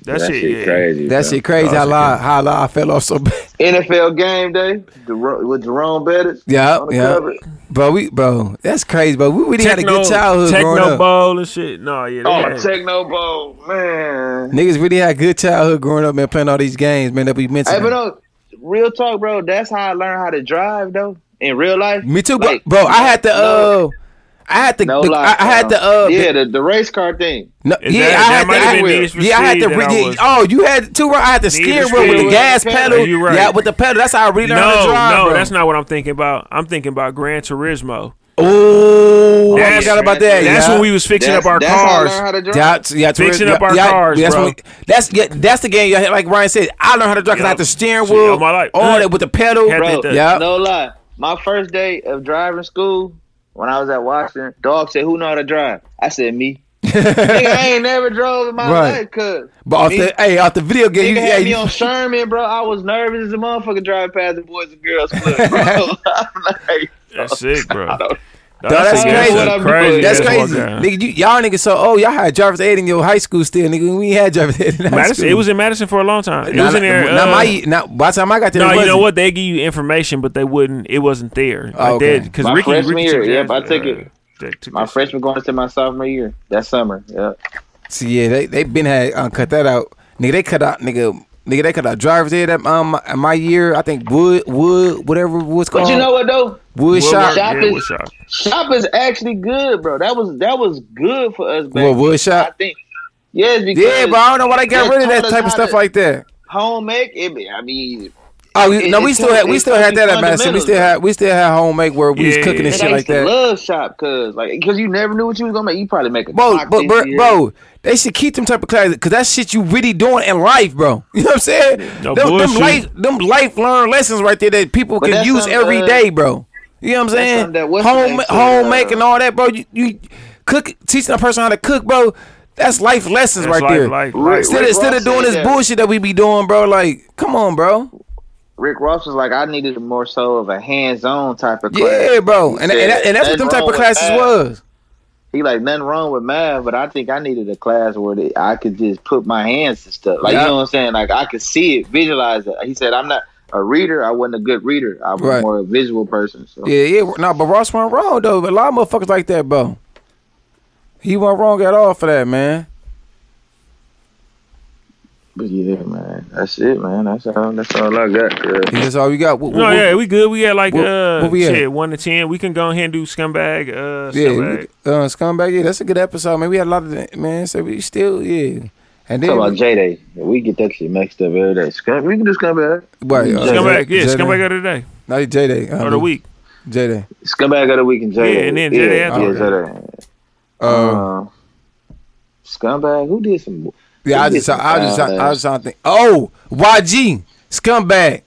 That, that shit, shit yeah. crazy. That bro. shit crazy. How Awesome. live, how I fell off so bad. NFL Game Day Jer- with Jerome Bettis. Yeah, yeah. cover. Bro, we, bro, that's crazy, bro. We really had a good childhood growing Tecmo up. bowl and shit. No, yeah. they Oh, had- Tecmo Bowl, man. Niggas really had a good childhood growing up, man, playing all these games, man, that we mentioned. Hey, but no, real talk, bro. That's how I learned how to drive, though. In real life. Me too, bro. Like, bro, I had to, uh, no- I had to, No the- lie, I, I had to, uh, yeah, the, the race car thing. No, Is yeah, that- I that had might to. have I, been Need yeah, I had to. Speed I yeah, was- oh, you had two. I had the Need steering wheel with the gas Yeah, pedal. you right. Yeah, with the pedal. That's how I really learned how to drive. no, bro. that's not what I'm thinking about. I'm thinking about Gran Turismo. Oh, I forgot about that. That's yeah. when we was fixing That's, up our that's how I cars. learned how to drive. That's, yeah, Fixing yeah, up our yeah, cars, that's bro. when- that's yeah, that's the game. yeah, Like Ryan said, I learned how to drive because I had the steering Shit, wheel, all my life. all that with the pedal. Bro, that- Yeah. no lie. My first day of driving school, when I was at Washington, dog said, "Who know how to drive?" I said, "Me." Nigga, I ain't never drove in my Right. life, cuz. But off Me- the hey, off the video game, Nigga you, yeah, had me you, on Sherman, bro. I was nervous as a motherfucker driving past the Boys and Girls Club, bro. Like, That's sick, bro. I don't- that's crazy. what crazy. that's crazy. Nigga, you, y'all niggas so oh y'all had driver's ed in your high school still, nigga. We had driver's ed in high Madison, school. it was in Madison for a long time. It Nah, was in there. Not uh, my. Not by the time I got there. No, it you know what? They give you information, but they wouldn't. It wasn't there. Oh, okay. because My Ricky, freshman Ricky year, took yep, that, I took uh, it. that- My freshman going into my sophomore year. That summer, yeah. See, yeah, they they been had uh, cut that out. Nigga, they cut out nigga. Nigga, they cut out driver's ed at um my, my year. I think Wood Wood whatever it was called. But you know what though? Wood shop. Shop Yeah, is- Wood shop. Shop is actually good, bro. That was that was good for us back. Well, Wood shop? I think. Yes, because Yeah, but I don't know why they got rid of that type of stuff to- like that. home make it. I mean, Oh, we, It- no, we still had we still had that at Madison. We still had we still had home make where we was cooking and yeah, nigga, shit like used to that. love shop cause like because you never knew what you was gonna make. You probably make a Bro, clock but bro, bro, they should keep them type of classes because that shit you really doing in life, bro. You know what I'm saying? No them, them life, them life learned lessons right there that people But can use some, every uh, day, bro. You know what I'm saying? that home, name said, home uh, making all that, bro. You, you cook, teaching a person how to cook, bro. That's life lessons That's right life, there. life, life. Instead, Rick instead of doing this that. bullshit that we be doing, bro, like, come on, bro. Rick Ross was like, I needed more so of a hands-on type of class. Yeah, bro. And, said, and, and that's what them type of classes math." was. He like nothing wrong with math, but I think I needed a class where the, I could just put my hands to stuff. Like Yeah. you know what I'm saying? Like I could see it, visualize it. He said, I'm not a reader. I wasn't a good reader. I was Right. more a visual person. So Yeah, yeah. No, but Ross went wrong though. A lot of motherfuckers like that, bro. He wasn't wrong at all for that, man. But yeah, man, that's it, man. That's all. That's all I got. Yeah. That's all we got. What, No, what- yeah, we good. We got like what- uh we at? shit, one to ten. We can go ahead and do scumbag, uh Yeah, scumbag. we- uh, scumbag. Yeah, that's a good episode, man. We had a lot of that, man. So we still, yeah. And then, Talk about J Day. We get that shit mixed up every day. Scum, we can do scumbag. Right, uh, Scumbag, yeah, J-Day. scumbag of the day. no, J Day Or the week. J Day. Scumbag of the week and J Day. Yeah, and then J-Day yeah, after yeah, that. J-Day. Uh, Uh, scumbag. Who did some? Yeah, I who did just, some I just, foul I ass- was trying to think. Oh, YG, scumbag.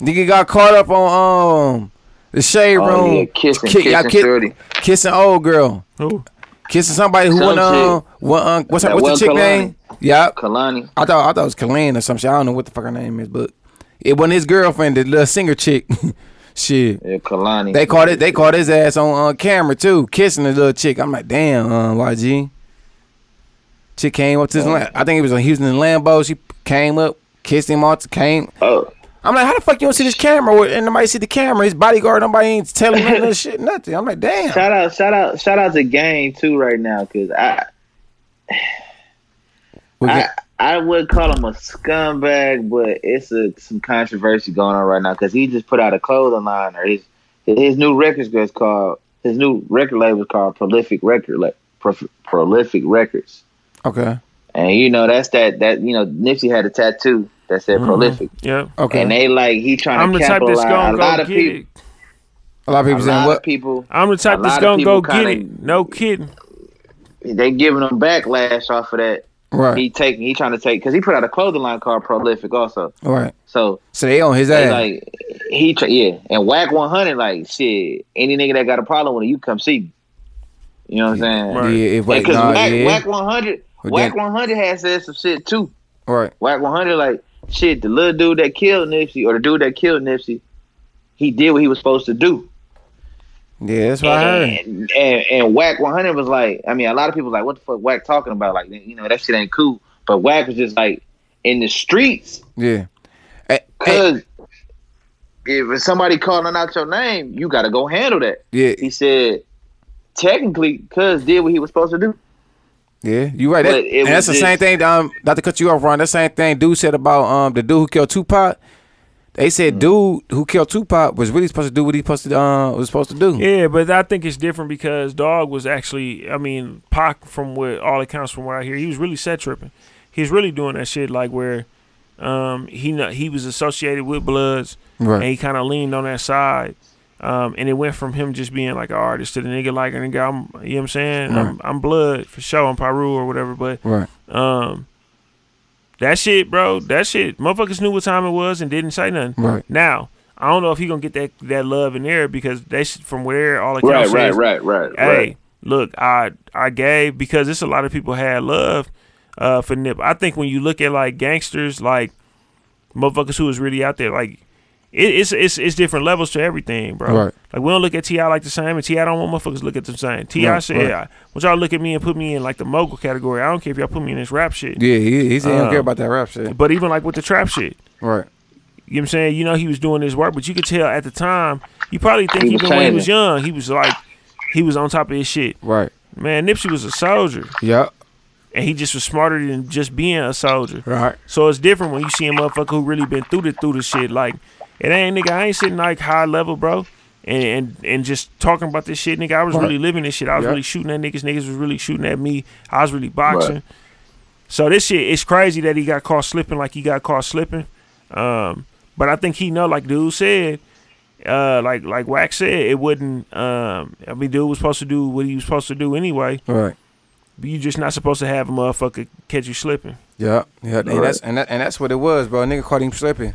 Nigga got caught up on um the shade Oh, room, yeah, kissing- Ki- y'all kissing Shorty. kissing old girl, Who? kissing somebody who Some went um, chick. what, um what's her, what's the chick one name? Yeah, Kehlani. I thought I thought it was Kehlani or some shit. I don't know what the fuck her name is, but it wasn't his girlfriend, the little singer chick. shit. Yeah, Kehlani. They caught it. They caught his ass on uh, camera too, kissing the little chick. I'm like, damn, uh, YG. Chick came up to his. Lam- I think it was when he was in Lambo. She came up, kissed him off. Came. Oh, I'm like, how the fuck you don't see this camera? And nobody see the camera. His bodyguard. Nobody ain't telling him that shit. Nothing. I'm like, damn. shout out, shout out, shout out to Game too right now because I, I, I would call him a scumbag, but it's a, some controversy going on right now because he just put out a clothing line or his his new record is called his new record label is called Prolific Record like Prolific Records, okay. and you know that's that that you know Nipsey had a tattoo that said mm-hmm. Prolific, Yeah. Okay. and they like he trying I'm to the type that's capitalize. gonna a lot of people, it. a lot of people saying lot what? of people, I'm the type A that's gonna go get kinda- it. No kidding. they giving him backlash off of that. Right. He taking he trying to take because he put out a clothing line called Prolific also. right. So So they on his they ass. like he tr- yeah and Wack one hundred like shit. Any nigga that got a problem with it, you come see me. You know what I'm saying? Right. yeah. If, wait, Because nah, Wack, yeah. Wack one hundred, But Wack one hundred has said some shit too. Right. Wack one hundred like shit. The little dude that killed Nipsey or the dude that killed Nipsey, he did what he was supposed to do. Yeah, that's what I heard. And, and, and Wack 100 was like, I mean, a lot of people was like, what the fuck Wack talking about? Like, you know, that shit ain't cool. But Wack was just like, in the streets, Yeah. Because if somebody calling out your name, you got to go handle that. yeah. He said, technically, Cuz did what he was supposed to do. Yeah, you right. That, and that's the was same just- thing. Um, not to cut you off, Ron. That same thing dude said about um the dude who killed Tupac. They said Mm. dude who killed Tupac was really supposed to do what he supposed to uh was supposed to do. Yeah, but I think it's different because Dog was actually, I mean, Pac, from what all accounts from what I hear, he was really set tripping. He's really doing that shit like where um, he he was associated with Bloods and he kind of leaned on that side. Um, and it went from him just being like an artist to the nigga like a nigga. I'm, you know what I'm saying? I'm, I'm Blood for sure. I'm Piru or whatever. But Right. um, that shit, bro, that shit, motherfuckers knew what time it was and didn't say nothing. Right. Now, I don't know if he gonna get that that love in there because that's from where all the Right, right, says, right, right, Hey, right. look, I I gave because it's a lot of people had love uh, for Nip. I think when you look at like gangsters, like motherfuckers who was really out there, like it, it's it's it's different levels to everything, bro. Right. Like we don't look at T.I like the same, and T.I don't want motherfuckers to look at the same. T.I Right, said, right. I want y'all look at me and put me in like the mogul category. I don't care if y'all put me in this rap shit. Yeah, he, he said he don't Um, care about that rap shit. But even like with the trap shit, Right. you know what I'm saying? You know he was doing his work, but you could tell at the time, you probably think He even when he was young, he was like, he was on top of his shit. Right. Man, Nipsey was a soldier, Yep. and he just was smarter than just being a soldier. Right. So it's different when you see a motherfucker who really been through the through the shit. Like it ain't nigga, I ain't sitting like high level, bro. And, and and just talking about this shit, nigga. I was Right. really living this shit. I was Yep. really shooting at niggas. Niggas was really shooting at me. I was really boxing. So this shit, it's crazy that he got caught slipping like he got caught slipping. Um, but I think he know, like dude said, uh, like like Wack said, it wouldn't. Um, I mean, dude was supposed to do what he was supposed to do anyway. Right. But you just not supposed to have a motherfucker catch you slipping. Yeah. Yeah. And Right. that's and that, and that's what it was, bro. Nigga caught him slipping.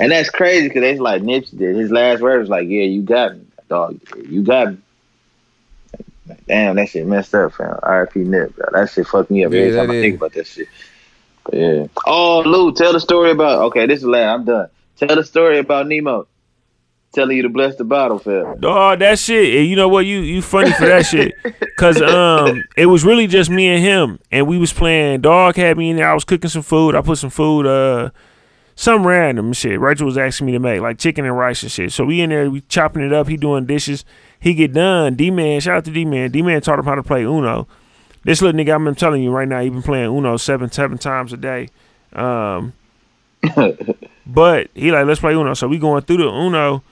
And that's crazy because it's like Nipsey did. His last word was like, "Yeah, you got me, dog. You got me." Like, Damn, that shit messed up, fam. R.I.P. Nip. Bro. That shit fucked me up Yeah, every time I think about that shit. But yeah. Oh, Lou, tell the story about. Okay, this is last. I'm done. Tell the story about Nemo telling you to bless the bottle, fam. Dog, that shit. And you know what? You you funny for that shit. Cause um, it was really just me and him, and we was playing. Dog had me in there. I was cooking some food. I put some food, uh, some random shit. Rachel was asking me to make like chicken and rice and shit. So we in there, we chopping it up. He doing dishes. he get done. D man, shout out to D man. D man taught him how to play Uno. This little nigga, I'm telling you right now, he been playing Uno seven seven times a day. Um, but he like, let's play Uno. So we going through the Uno.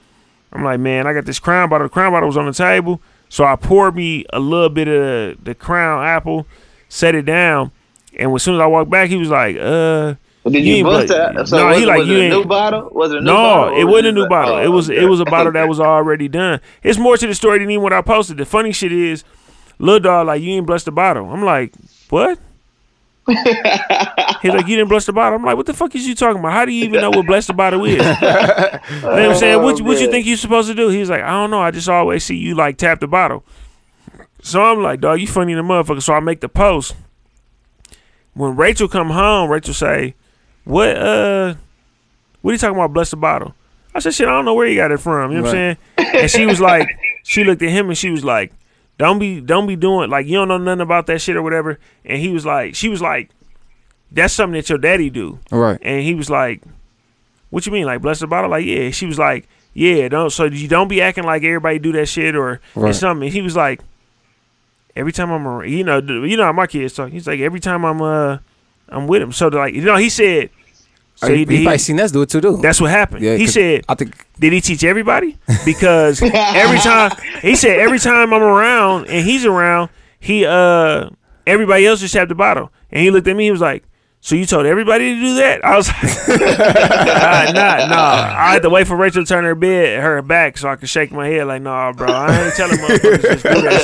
I'm like, man, I got this crown bottle. The crown bottle was on the table. So I poured me a little bit of the crown apple, set it down, and as soon as I walked back, he was like, uh. Did You you, bust that? So no, was, he like, was you it a ain't- new bottle? Was it a new No, bottle? it wasn't a new bottle. oh, It was okay. it was a bottle that was already done. It's more to the story than even what I posted. The funny shit is, little dog like you ain't blessed the bottle. I'm like, what? He's like, you didn't bless the bottle. I'm like, what the fuck is you talking about? How do you even know what bless the bottle is? you know what I'm saying? What, what you think you supposed to do? He's like, I don't know. I just always see you like tap the bottle. So I'm like, dog, you funny the motherfucker. So I make the post. When Rachel come home, Rachel say, what uh what are you talking about bless the bottle? I said, shit, I don't know where you got it from. You know what I'm saying? And she was like, she looked at him and she was like, don't be don't be doing like you don't know nothing about that shit or whatever. And he was like, she was like, that's something that your daddy do. Right. And he was like, "What you mean, like bless the bottle?" Like, yeah. She was like, "Yeah, don't." So you don't be acting like everybody do that shit or Right. something. And he was like, "Every time I'm, around, you know, you know how my kids talk. He's like, every time I'm, uh, I'm with him. So like, you know, he said, so he, he, he he- probably seen us do it too, though. that's what happened. Yeah, he 'cause said, I think did he teach everybody? Because every time he said every time I'm around and he's around, he uh everybody else just tapped the bottle. And he looked at me, he was like, So you told everybody to do that? I was like nah, nah, nah. I had to wait for Rachel to turn her bed her back so I could shake my head like, nah, bro. I ain't telling motherfuckers just do that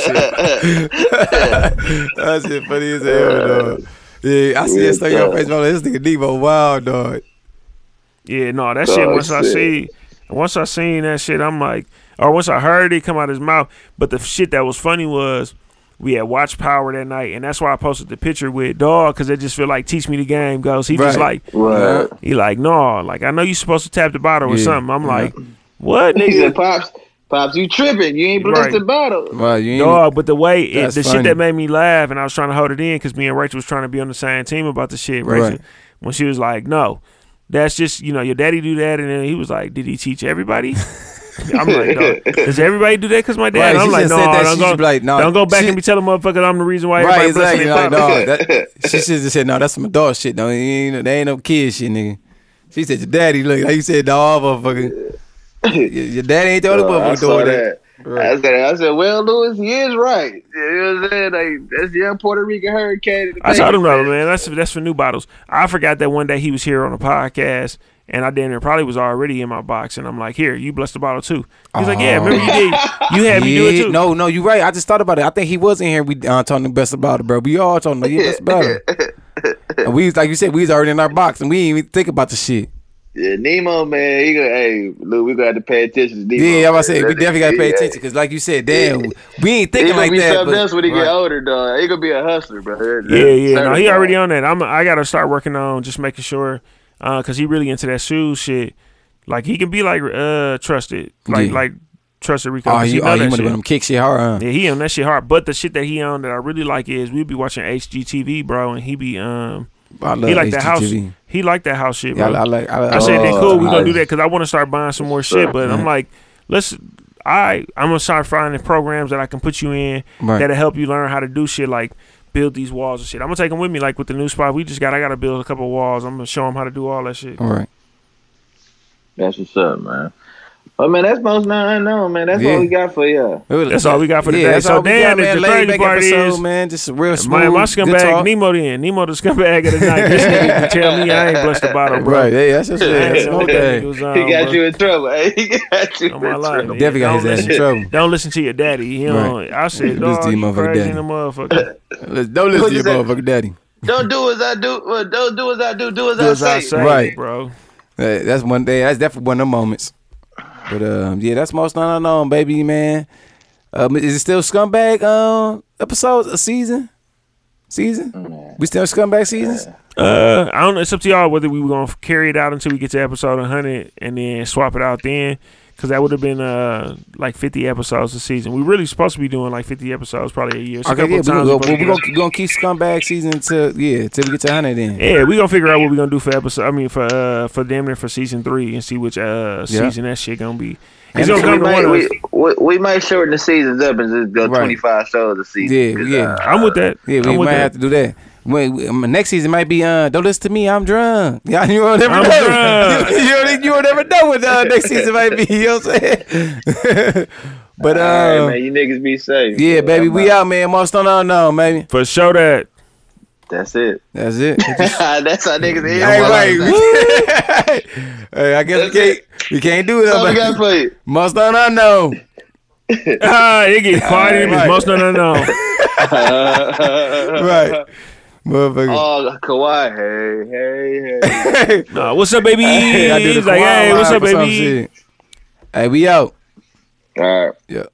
shit. that shit funny as hell, dog. Yeah, I see that stuff on Facebook. This nigga Devo wild, dog. Yeah, no, that shit. Dog Once I see, once I seen that shit, I'm like, or once I heard it come out his mouth. But the shit that was funny was we had watch power that night, and that's why I posted the picture with dog because it just feel like teach me the game goes. He just like Right. he like no, like I know you supposed to tap the bottle or something. I'm like, what He said, nigga? "Pops, pops, you tripping? You ain't blessed Right. the bottle." Well, you ain't. Dog, but the way it, That's the shit that made me laugh, and I was trying to hold it in because me and Rachel was trying to be on the same team about the shit. Rachel, Right. when she was like, "No, that's just you know your daddy do that," and then he was like, "Did he teach everybody?" I'm like, "Dog, does everybody do that? Because my dad." Right, I'm she like, no, said that. don't She go, should be like, no, don't go back she- and be telling motherfucker I'm the reason why Right, everybody exactly. blessing Like, no, that, she should have said, no, that's some adult shit. No, you ain't, they ain't no kid shit, nigga. She said, your daddy, look, like you said, dog, motherfucker. Your, dad daddy ain't the only Uh, I motherfucker saw doing that. that. I said, I said, well, Louis, he is right. You know what I'm saying? Like, that's young Puerto Rican hurricane. I told him paper, man. That's that's for new bottles. I forgot that one day he was here on a podcast, and I damn near probably was already in my box, and I'm like, "Here, you bless the bottle too." He's like, "Yeah, remember you did? You had me do it too." No, no, you're right. I just thought about it. I think he was in here. We uh, talking the best about it, bro. We all talking the best about it. And we, like you said, we was already in our box, and we didn't even think about the shit. Yeah, Nemo, man, he gonna, hey, Lou, we gonna have to pay attention to Nemo. Yeah, I'm about to say we definitely gotta pay Yeah. attention because, like you said, damn, we ain't He thinking gonna like be that. something but- else when he right. get older, dog. He gonna be a hustler, bro. Yeah, yeah. No, he already on that. I'm. I gotta start working on just making sure, uh, cause he really into that shoe shit. Like he can be like uh trusted, like Yeah. like trusted Rico. Oh, 'cause he, he oh, he that one of them kick shit hard, huh? Yeah, he on that shit hard. But the shit that he on that I really like is we be watching HGTV, bro, and he be um I love he like that house. HGTV. He like that house shit, Yeah. I, I like. I, I said, then oh, cool, we gonna do that because I want to start buying some more shit. But I'm mm-hmm. like, let's. I I'm gonna start finding programs that I can put you in Right. that'll help you learn how to do shit like build these walls and shit. I'm gonna take them with me, like with the new spot we just got. I gotta build a couple of walls. I'm gonna show them how to do all that shit. All right. That's what's up, man. Oh man, that's most not unknown, man. That's Yeah. all we got for y'all. That's all we got for yeah, today. That's So Dan, got, man. the Laid crazy part episode, is- man. Just a real smooth. My, my good scumbag talk. Nemo then. Nemo the scumbag of the night. This nigga tell me I ain't blessed the bottle, bro. Right. Yeah, that's just I. That's know okay. nigga was on, he got bro. you in trouble. Hey, eh? he got you oh, in trouble. man. Definitely got his ass in trouble. Don't listen to your daddy. You know, Right. I said, Listen dog, to your you motherfucking daddy. motherfucker. Don't listen to your say? motherfucking daddy. Don't do as I do. Don't do as I do. Do as, I, I say. say, Right. bro. That's one day. That's definitely one of them moments. But um, yeah, that's most not unknown, baby, man. Um, is it still scumbag um episodes a season? Season? We still scumbag seasons? Uh, I don't know. It's up to y'all whether we were gonna carry it out until we get to episode 100 and then swap it out then. Cause that would have been uh like fifty episodes a season. We really supposed to be doing like fifty episodes probably a year. So a Okay, couple yeah, of we times gonna, we go, we supposed to gonna, gonna keep scumbag season till yeah till we get to hundred. Then Yeah, we are gonna figure out what we are gonna do for episode. I mean, for uh, for damn near for season three and see which uh Yeah. season that shit gonna be. And It's gonna we come to might, one we, we, we might shorten the seasons up and just go Right. 25 shows a season. Yeah, 'Cause, yeah. uh, I'm with that. yeah, we might that. have to do that. When, when- next season might be uh don't listen to me I'm drunk. Yeah, you will never I'm drunk. you, you, you will never know what uh, next season might be. You know what I'm saying? but all right, uh, man, you niggas be safe. yeah, baby, I'm we out, man. Most don't know, no, baby. For sure that. That's it. That's it. That's how niggas is. Hey, wait. hey, I guess we can't, we can't do it. That's all we got Up, for you. Most don't know. ah, it get quiet in this Right. most no no no. right. Motherfucker. Oh, Kawhi. Hey, hey, hey. Nah, what's up, baby? Hey, I did a He's like, hey, what's up, baby? Hey, we out. All right. Yeah.